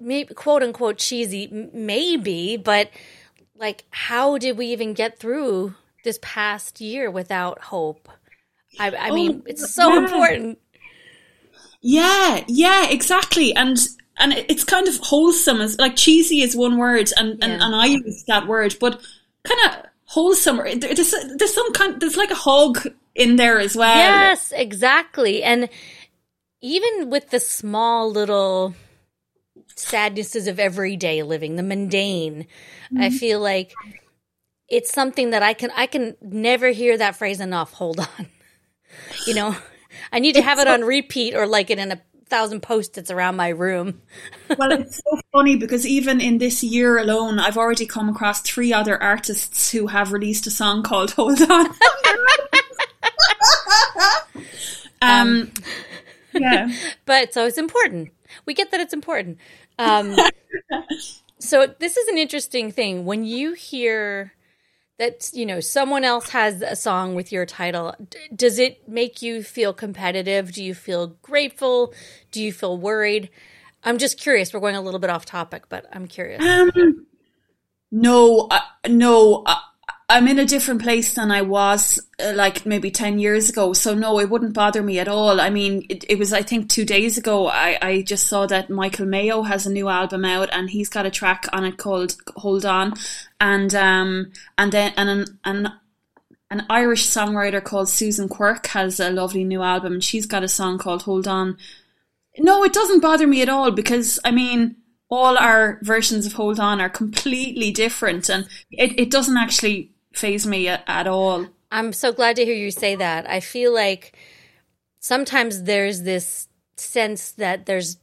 maybe quote unquote cheesy maybe but like how did we even get through this past year without hope i, I oh, mean it's so yeah. important yeah, yeah, exactly, and. And it's kind of wholesome, as like cheesy is one word, and, and, Yeah. and I use that word, but kind of wholesome. There's there's some kind there's like a hug in there as well. Yes, exactly. And even with the small little sadnesses of everyday living, the mundane, I feel like it's something that I can I can never hear that phrase enough. Hold on. You know, I need to have it on repeat or like it in a thousand post-its around my room. Well, it's so funny because even in this year alone, I've already come across three other artists who have released a song called "Hold On." um, yeah, but so it's important. We get that it's important. Um, so this is an interesting thing when you hear that you know someone else has a song with your title. d- Does it make you feel competitive? Do you feel grateful? Do you feel worried? I'm just curious. We're going a little bit off topic, but I'm curious. um, no, uh, no, I'm in a different place than I was uh, like maybe 10 years ago. So no, it wouldn't bother me at all. I mean, it, it was, I think two days ago, I, I just saw that Michael Mayo has a new album out and he's got a track on it called Hold On. And, um, and then, and an, an, an Irish songwriter called Susan Quirk has a lovely new album and she's got a song called Hold On. No, it doesn't bother me at all because, I mean, all our versions of Hold On are completely different and it, it doesn't actually phase me at, at all. I'm so glad to hear you say that. I feel like sometimes there's this sense that there's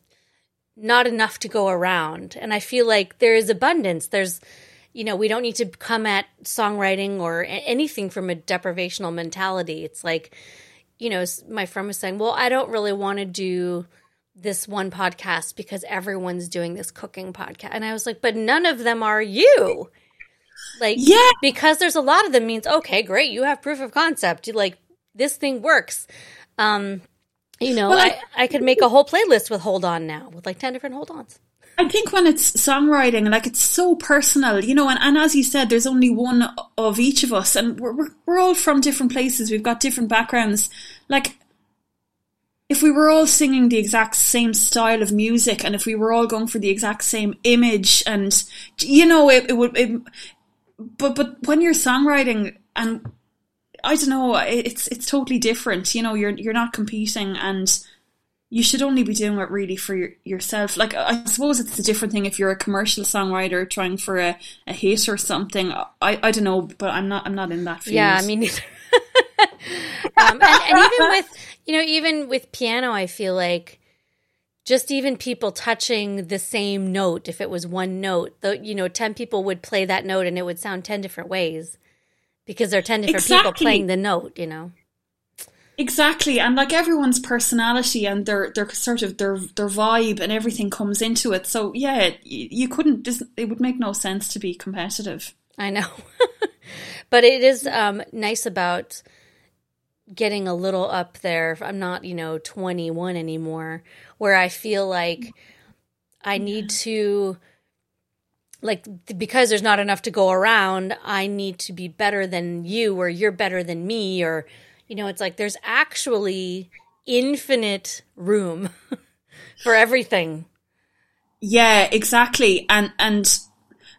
not enough to go around. And I feel like there is abundance. There's, you know, we don't need to come at songwriting or anything from a deprivational mentality. It's like, you know, my friend was saying, well, I don't really want to do this one podcast because everyone's doing this cooking podcast. And I was like, but none of them are you. Like, Yeah. because there's a lot of them means, okay, great, you have proof of concept. You like, this thing works. Um, you know, Well, I, I- could make a whole playlist with hold on now with like 10 different hold ons. I think when it's songwriting, like it's so personal, you know, and, and as you said, there's only one of each of us, and we're, we're, we're all from different places. We've got different backgrounds. Like, if we were all singing the exact same style of music, and if we were all going for the exact same image, and you know, it, it would. It, but but when you're songwriting, and I don't know. It's it's totally different. You know, you're you're not competing, and you should only be doing it really for your, yourself. Like I suppose it's a different thing if you're a commercial songwriter trying for a, a hit or something. I, I don't know, but I'm not I'm not in that field. Yeah, I mean, um, and, and even with you know even with piano, I feel like just even people touching the same note, if it was one note, the you know ten people would play that note and it would sound ten different ways because there are 10 different exactly. people playing the note, you know. Exactly, and like everyone's personality and their their sort of their their vibe and everything comes into it. So yeah, you couldn't. It would make no sense to be competitive. I know, but it is um, nice about getting a little up there. I'm not, you know, 21 anymore, where I feel like I need to like because there's not enough to go around i need to be better than you or you're better than me or you know it's like there's actually infinite room for everything. Yeah exactly. And and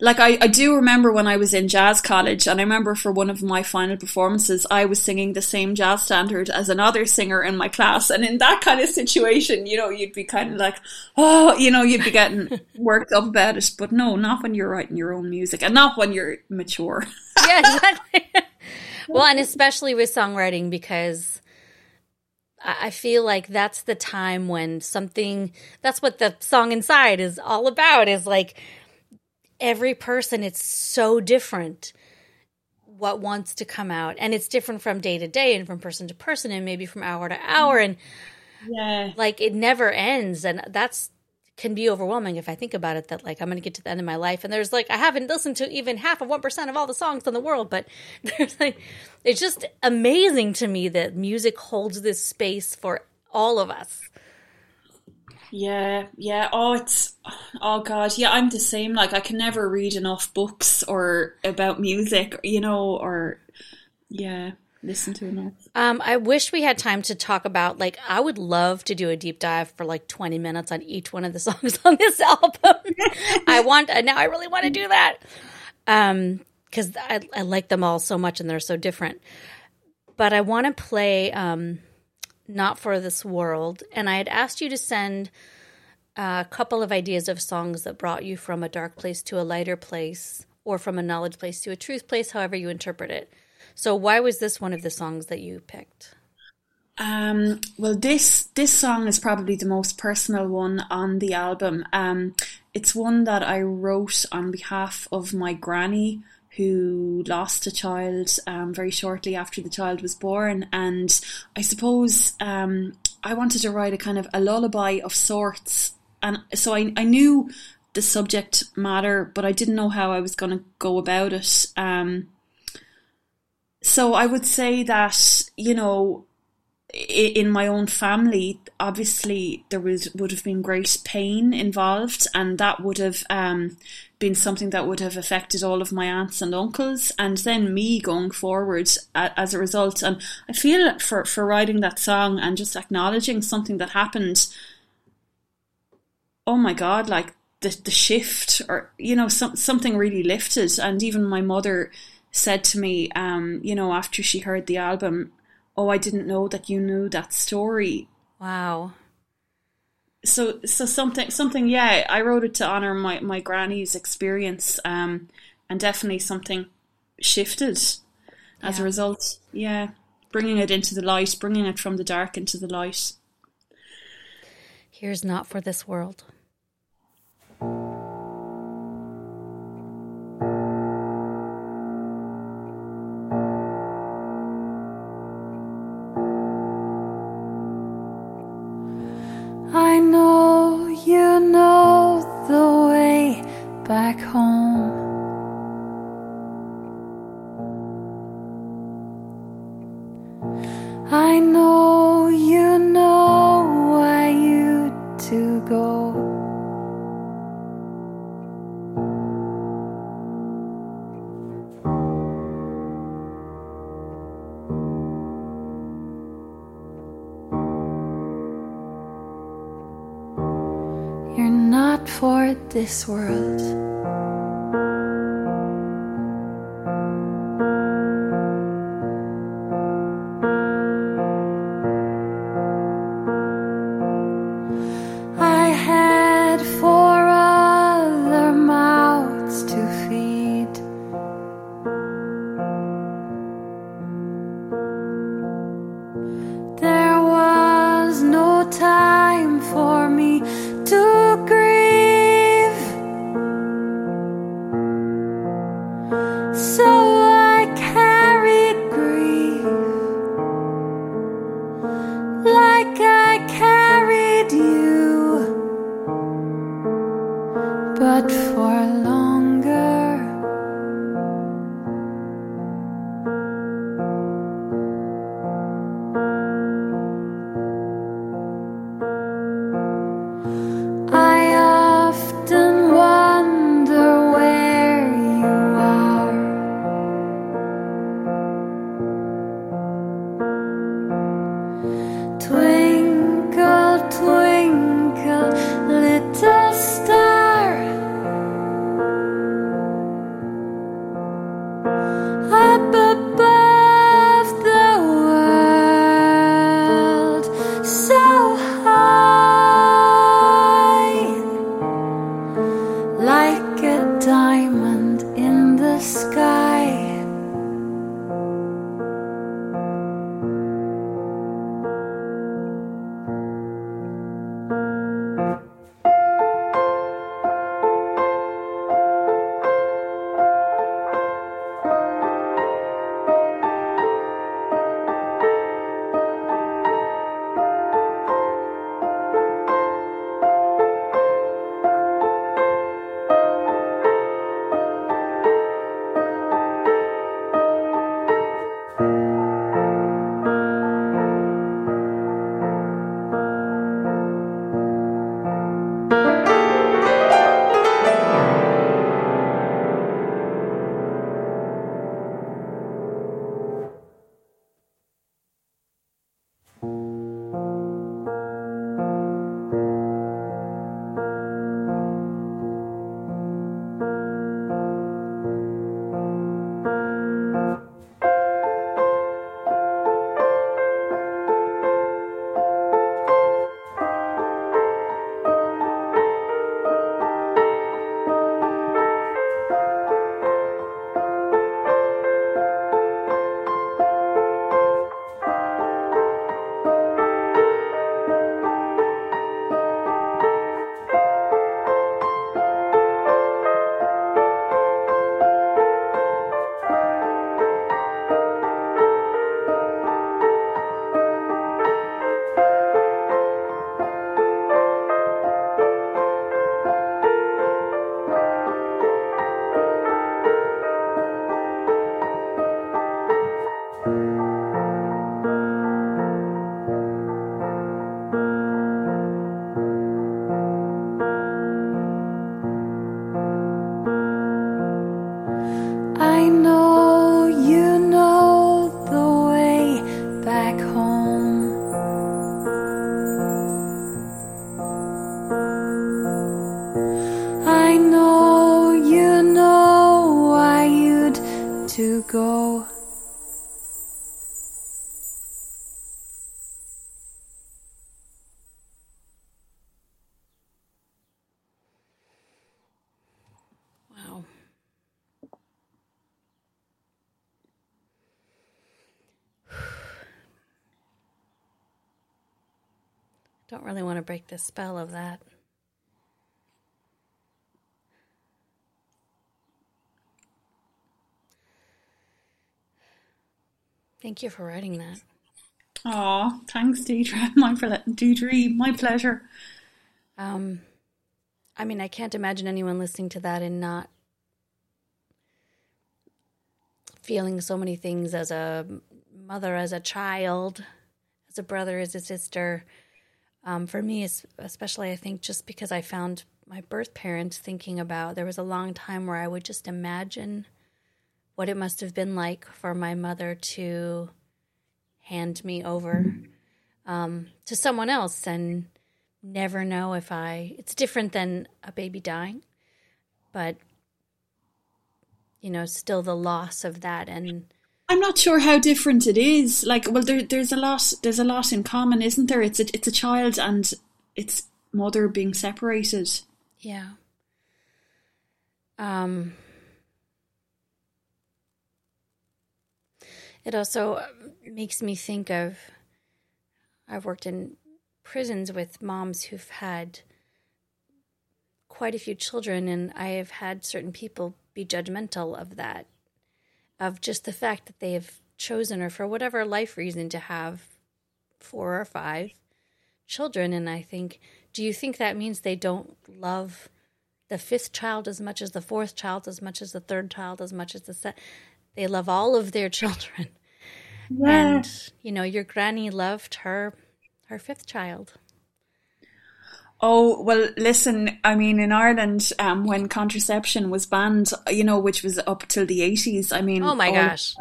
like I, I do remember when I was in jazz college, and I remember for one of my final performances, I was singing the same jazz standard as another singer in my class. And in that kind of situation, you know, you'd be kind of like, oh, you know, you'd be getting worked up about it. But no, not when you're writing your own music, and not when you're mature. yeah, exactly. well, and especially with songwriting, because I feel like that's the time when something that's what the song inside is all about is like every person it's so different what wants to come out. And it's different from day to day and from person to person and maybe from hour to hour. And yeah. like it never ends. And that's can be overwhelming if i think about it that like i'm going to get to the end of my life and there's like i haven't listened to even half of 1% of all the songs in the world but there's like it's just amazing to me that music holds this space for all of us yeah, yeah. Oh, it's oh god. Yeah, I'm the same. Like I can never read enough books or about music, you know, or yeah, listen to enough. Um, I wish we had time to talk about like I would love to do a deep dive for like 20 minutes on each one of the songs on this album. I want now. I really want to do that. Um, because I I like them all so much and they're so different. But I want to play um not for This World. And I had asked you to send a couple of ideas of songs that brought you from a dark place to a lighter place, or from a knowledge place to a truth place, however you interpret it. So, why was this one of the songs that you picked? Um, well, this this song is probably the most personal one on the album. Um, it's one that I wrote on behalf of my granny who lost a child um, very shortly after the child was born. And I suppose um, I wanted to write a kind of a lullaby of sorts. And so I, I knew the subject matter, but I didn't know how I was going to go about it. Um, so I would say that, you know, in my own family, obviously there was would have been great pain involved, and that would have um, been something that would have affected all of my aunts and uncles, and then me going forward as a result. And I feel for for writing that song and just acknowledging something that happened. Oh my God! Like the the shift, or you know, some, something really lifted, and even my mother said to me, um, you know, after she heard the album, oh, I didn't know that you knew that story. Wow. So, so something, something, yeah, I wrote it to honor my, my granny's experience, um, and definitely something shifted as yeah. a result. Yeah. Bringing it into the light, bringing it from the dark into the light. Here's not for this world. This world. but for longer. Really want to break the spell of that. Thank you for writing that. Oh, thanks, Deidre. My Deidre, my pleasure. Um, I mean, I can't imagine anyone listening to that and not feeling so many things as a mother, as a child, as a brother, as a sister. Um, for me, especially, I think just because I found my birth parents thinking about, there was a long time where I would just imagine what it must have been like for my mother to hand me over um, to someone else and never know if I. It's different than a baby dying, but you know, still the loss of that and. I'm not sure how different it is. Like, well, there, there's a lot. There's a lot in common, isn't there? It's a, it's a child and its mother being separated. Yeah. Um. It also makes me think of I've worked in prisons with moms who've had quite a few children, and I have had certain people be judgmental of that, of just the fact that they have chosen, or for whatever life reason, to have four or five children. And I think, do you think that means they don't love the fifth child as much as the fourth child, as much as the third child, as much as the set? They love all of their children. Yeah. And you know, your granny loved her her fifth child. Oh well, listen. I mean, in Ireland, um, when contraception was banned, you know, which was up till the eighties. I mean, oh my gosh,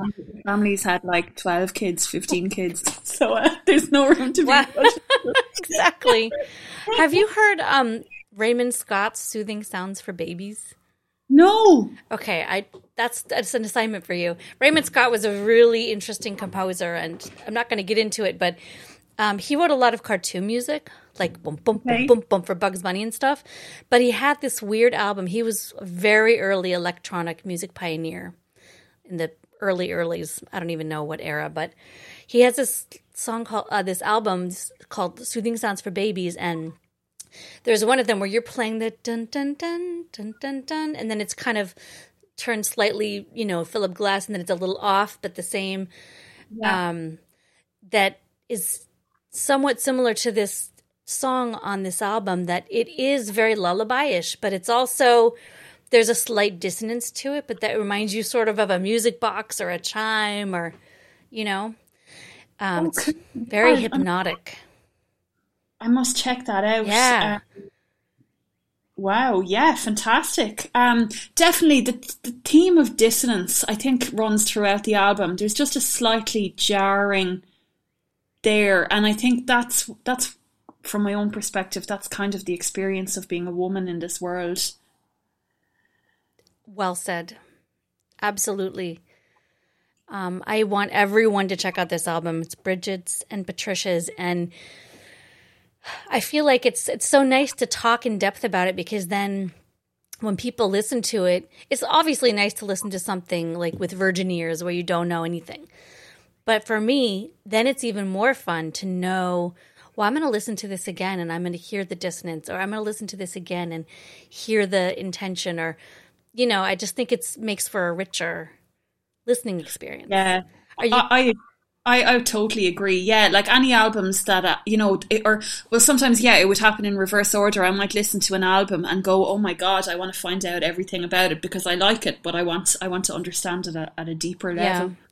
families had like twelve kids, fifteen kids. So uh, there's no room to be. exactly. Have you heard um, Raymond Scott's "Soothing Sounds for Babies"? No. Okay, I that's that's an assignment for you. Raymond Scott was a really interesting composer, and I'm not going to get into it, but um, he wrote a lot of cartoon music, like boom, boom, boom, boom, boom for Bugs Bunny and stuff. But he had this weird album. He was a very early electronic music pioneer in the early earlys. I don't even know what era, but he has this song called uh, this album called "Soothing Sounds for Babies," and there's one of them where you're playing the dun dun dun dun dun dun, and then it's kind of turned slightly, you know, Philip Glass, and then it's a little off, but the same. Yeah. Um, that is somewhat similar to this song on this album. That it is very lullaby-ish, but it's also there's a slight dissonance to it, but that reminds you sort of of a music box or a chime, or you know, um, it's very hypnotic. I must check that out. Yeah. Uh, wow. Yeah. Fantastic. Um, definitely the the theme of dissonance I think runs throughout the album. There's just a slightly jarring there, and I think that's that's from my own perspective. That's kind of the experience of being a woman in this world. Well said. Absolutely. Um, I want everyone to check out this album. It's Brigids and Patricias, and I feel like it's it's so nice to talk in depth about it because then when people listen to it, it's obviously nice to listen to something like with virgin ears where you don't know anything. But for me, then it's even more fun to know, well, I'm going to listen to this again and I'm going to hear the dissonance, or I'm going to listen to this again and hear the intention, or, you know, I just think it makes for a richer listening experience. Yeah. Are you, I, I, I totally agree. Yeah, like any albums that uh, you know, it, or well, sometimes yeah, it would happen in reverse order. I might listen to an album and go, "Oh my god, I want to find out everything about it because I like it, but I want I want to understand it at, at a deeper level." Yeah.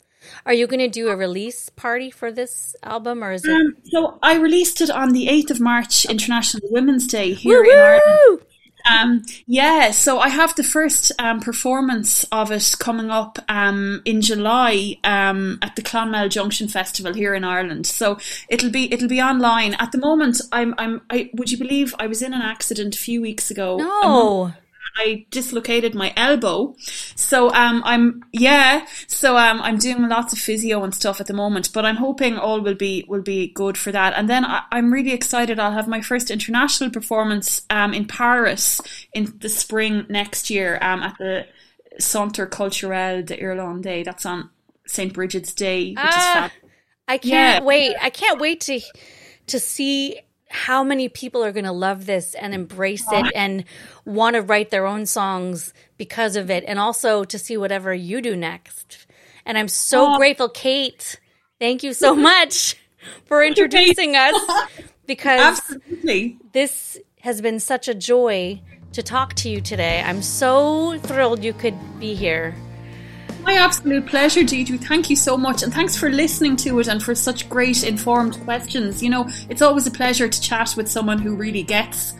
Are you going to do a release party for this album, or is it? Um, so I released it on the eighth of March, International Women's Day here Woo-woo! in Ireland. Um, yeah, so I have the first um, performance of it coming up um, in July um, at the Clonmel Junction Festival here in Ireland. So it'll be it'll be online. At the moment, I'm I'm. I, would you believe I was in an accident a few weeks ago? No. I dislocated my elbow. So um I'm yeah, so um I'm doing lots of physio and stuff at the moment, but I'm hoping all will be will be good for that. And then I, am really excited I'll have my first international performance um in Paris in the spring next year um at the Centre Culturel de Irlande. That's on St. Brigid's Day, which ah, is fab. I can't yeah. wait. I can't wait to to see how many people are going to love this and embrace it uh-huh. and want to write their own songs because of it and also to see whatever you do next. And I'm so grateful, Kate. Thank you so much for introducing us because Absolutely. this has been such a joy to talk to you today. I'm so thrilled you could be here. My absolute pleasure, Deidre. Thank you so much. And thanks for listening to it and for such great informed questions. You know, it's always a pleasure to chat with someone who really gets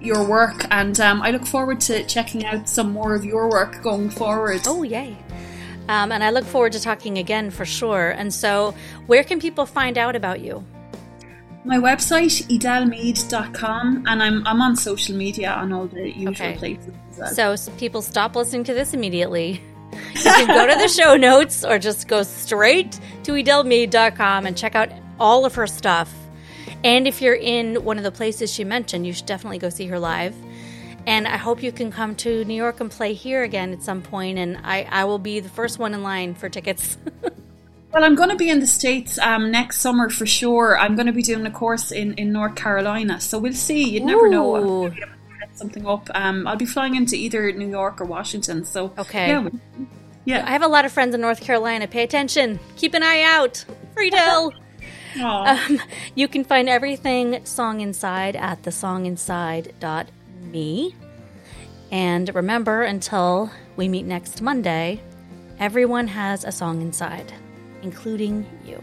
your work. And um, I look forward to checking out some more of your work going forward. Oh, yay. Um, and I look forward to talking again for sure. And so, where can people find out about you? My website, edelmeade.com, and I'm, I'm on social media on all the usual Okay. places well. So, people stop listening to this immediately. You can go to the show notes or just go straight to edelmeade.com and check out all of her stuff. And if you're in one of the places she mentioned, you should definitely go see her live. And I hope you can come to New York and play here again at some point, and I, I will be the first one in line for tickets. Well, I'm going to be in the States um, next summer for sure. I'm going to be doing a course in, in North Carolina. So we'll see. You'd never know. Ooh. gonna be able to set something up. Um, I'll be flying into either New York or Washington. So Okay. Yeah. yeah. I have a lot of friends in North Carolina. Pay attention. Keep an eye out. for Edel. Um, you can find everything Song Inside at thesonginside.me. And remember, until we meet next Monday, everyone has a song inside, including you.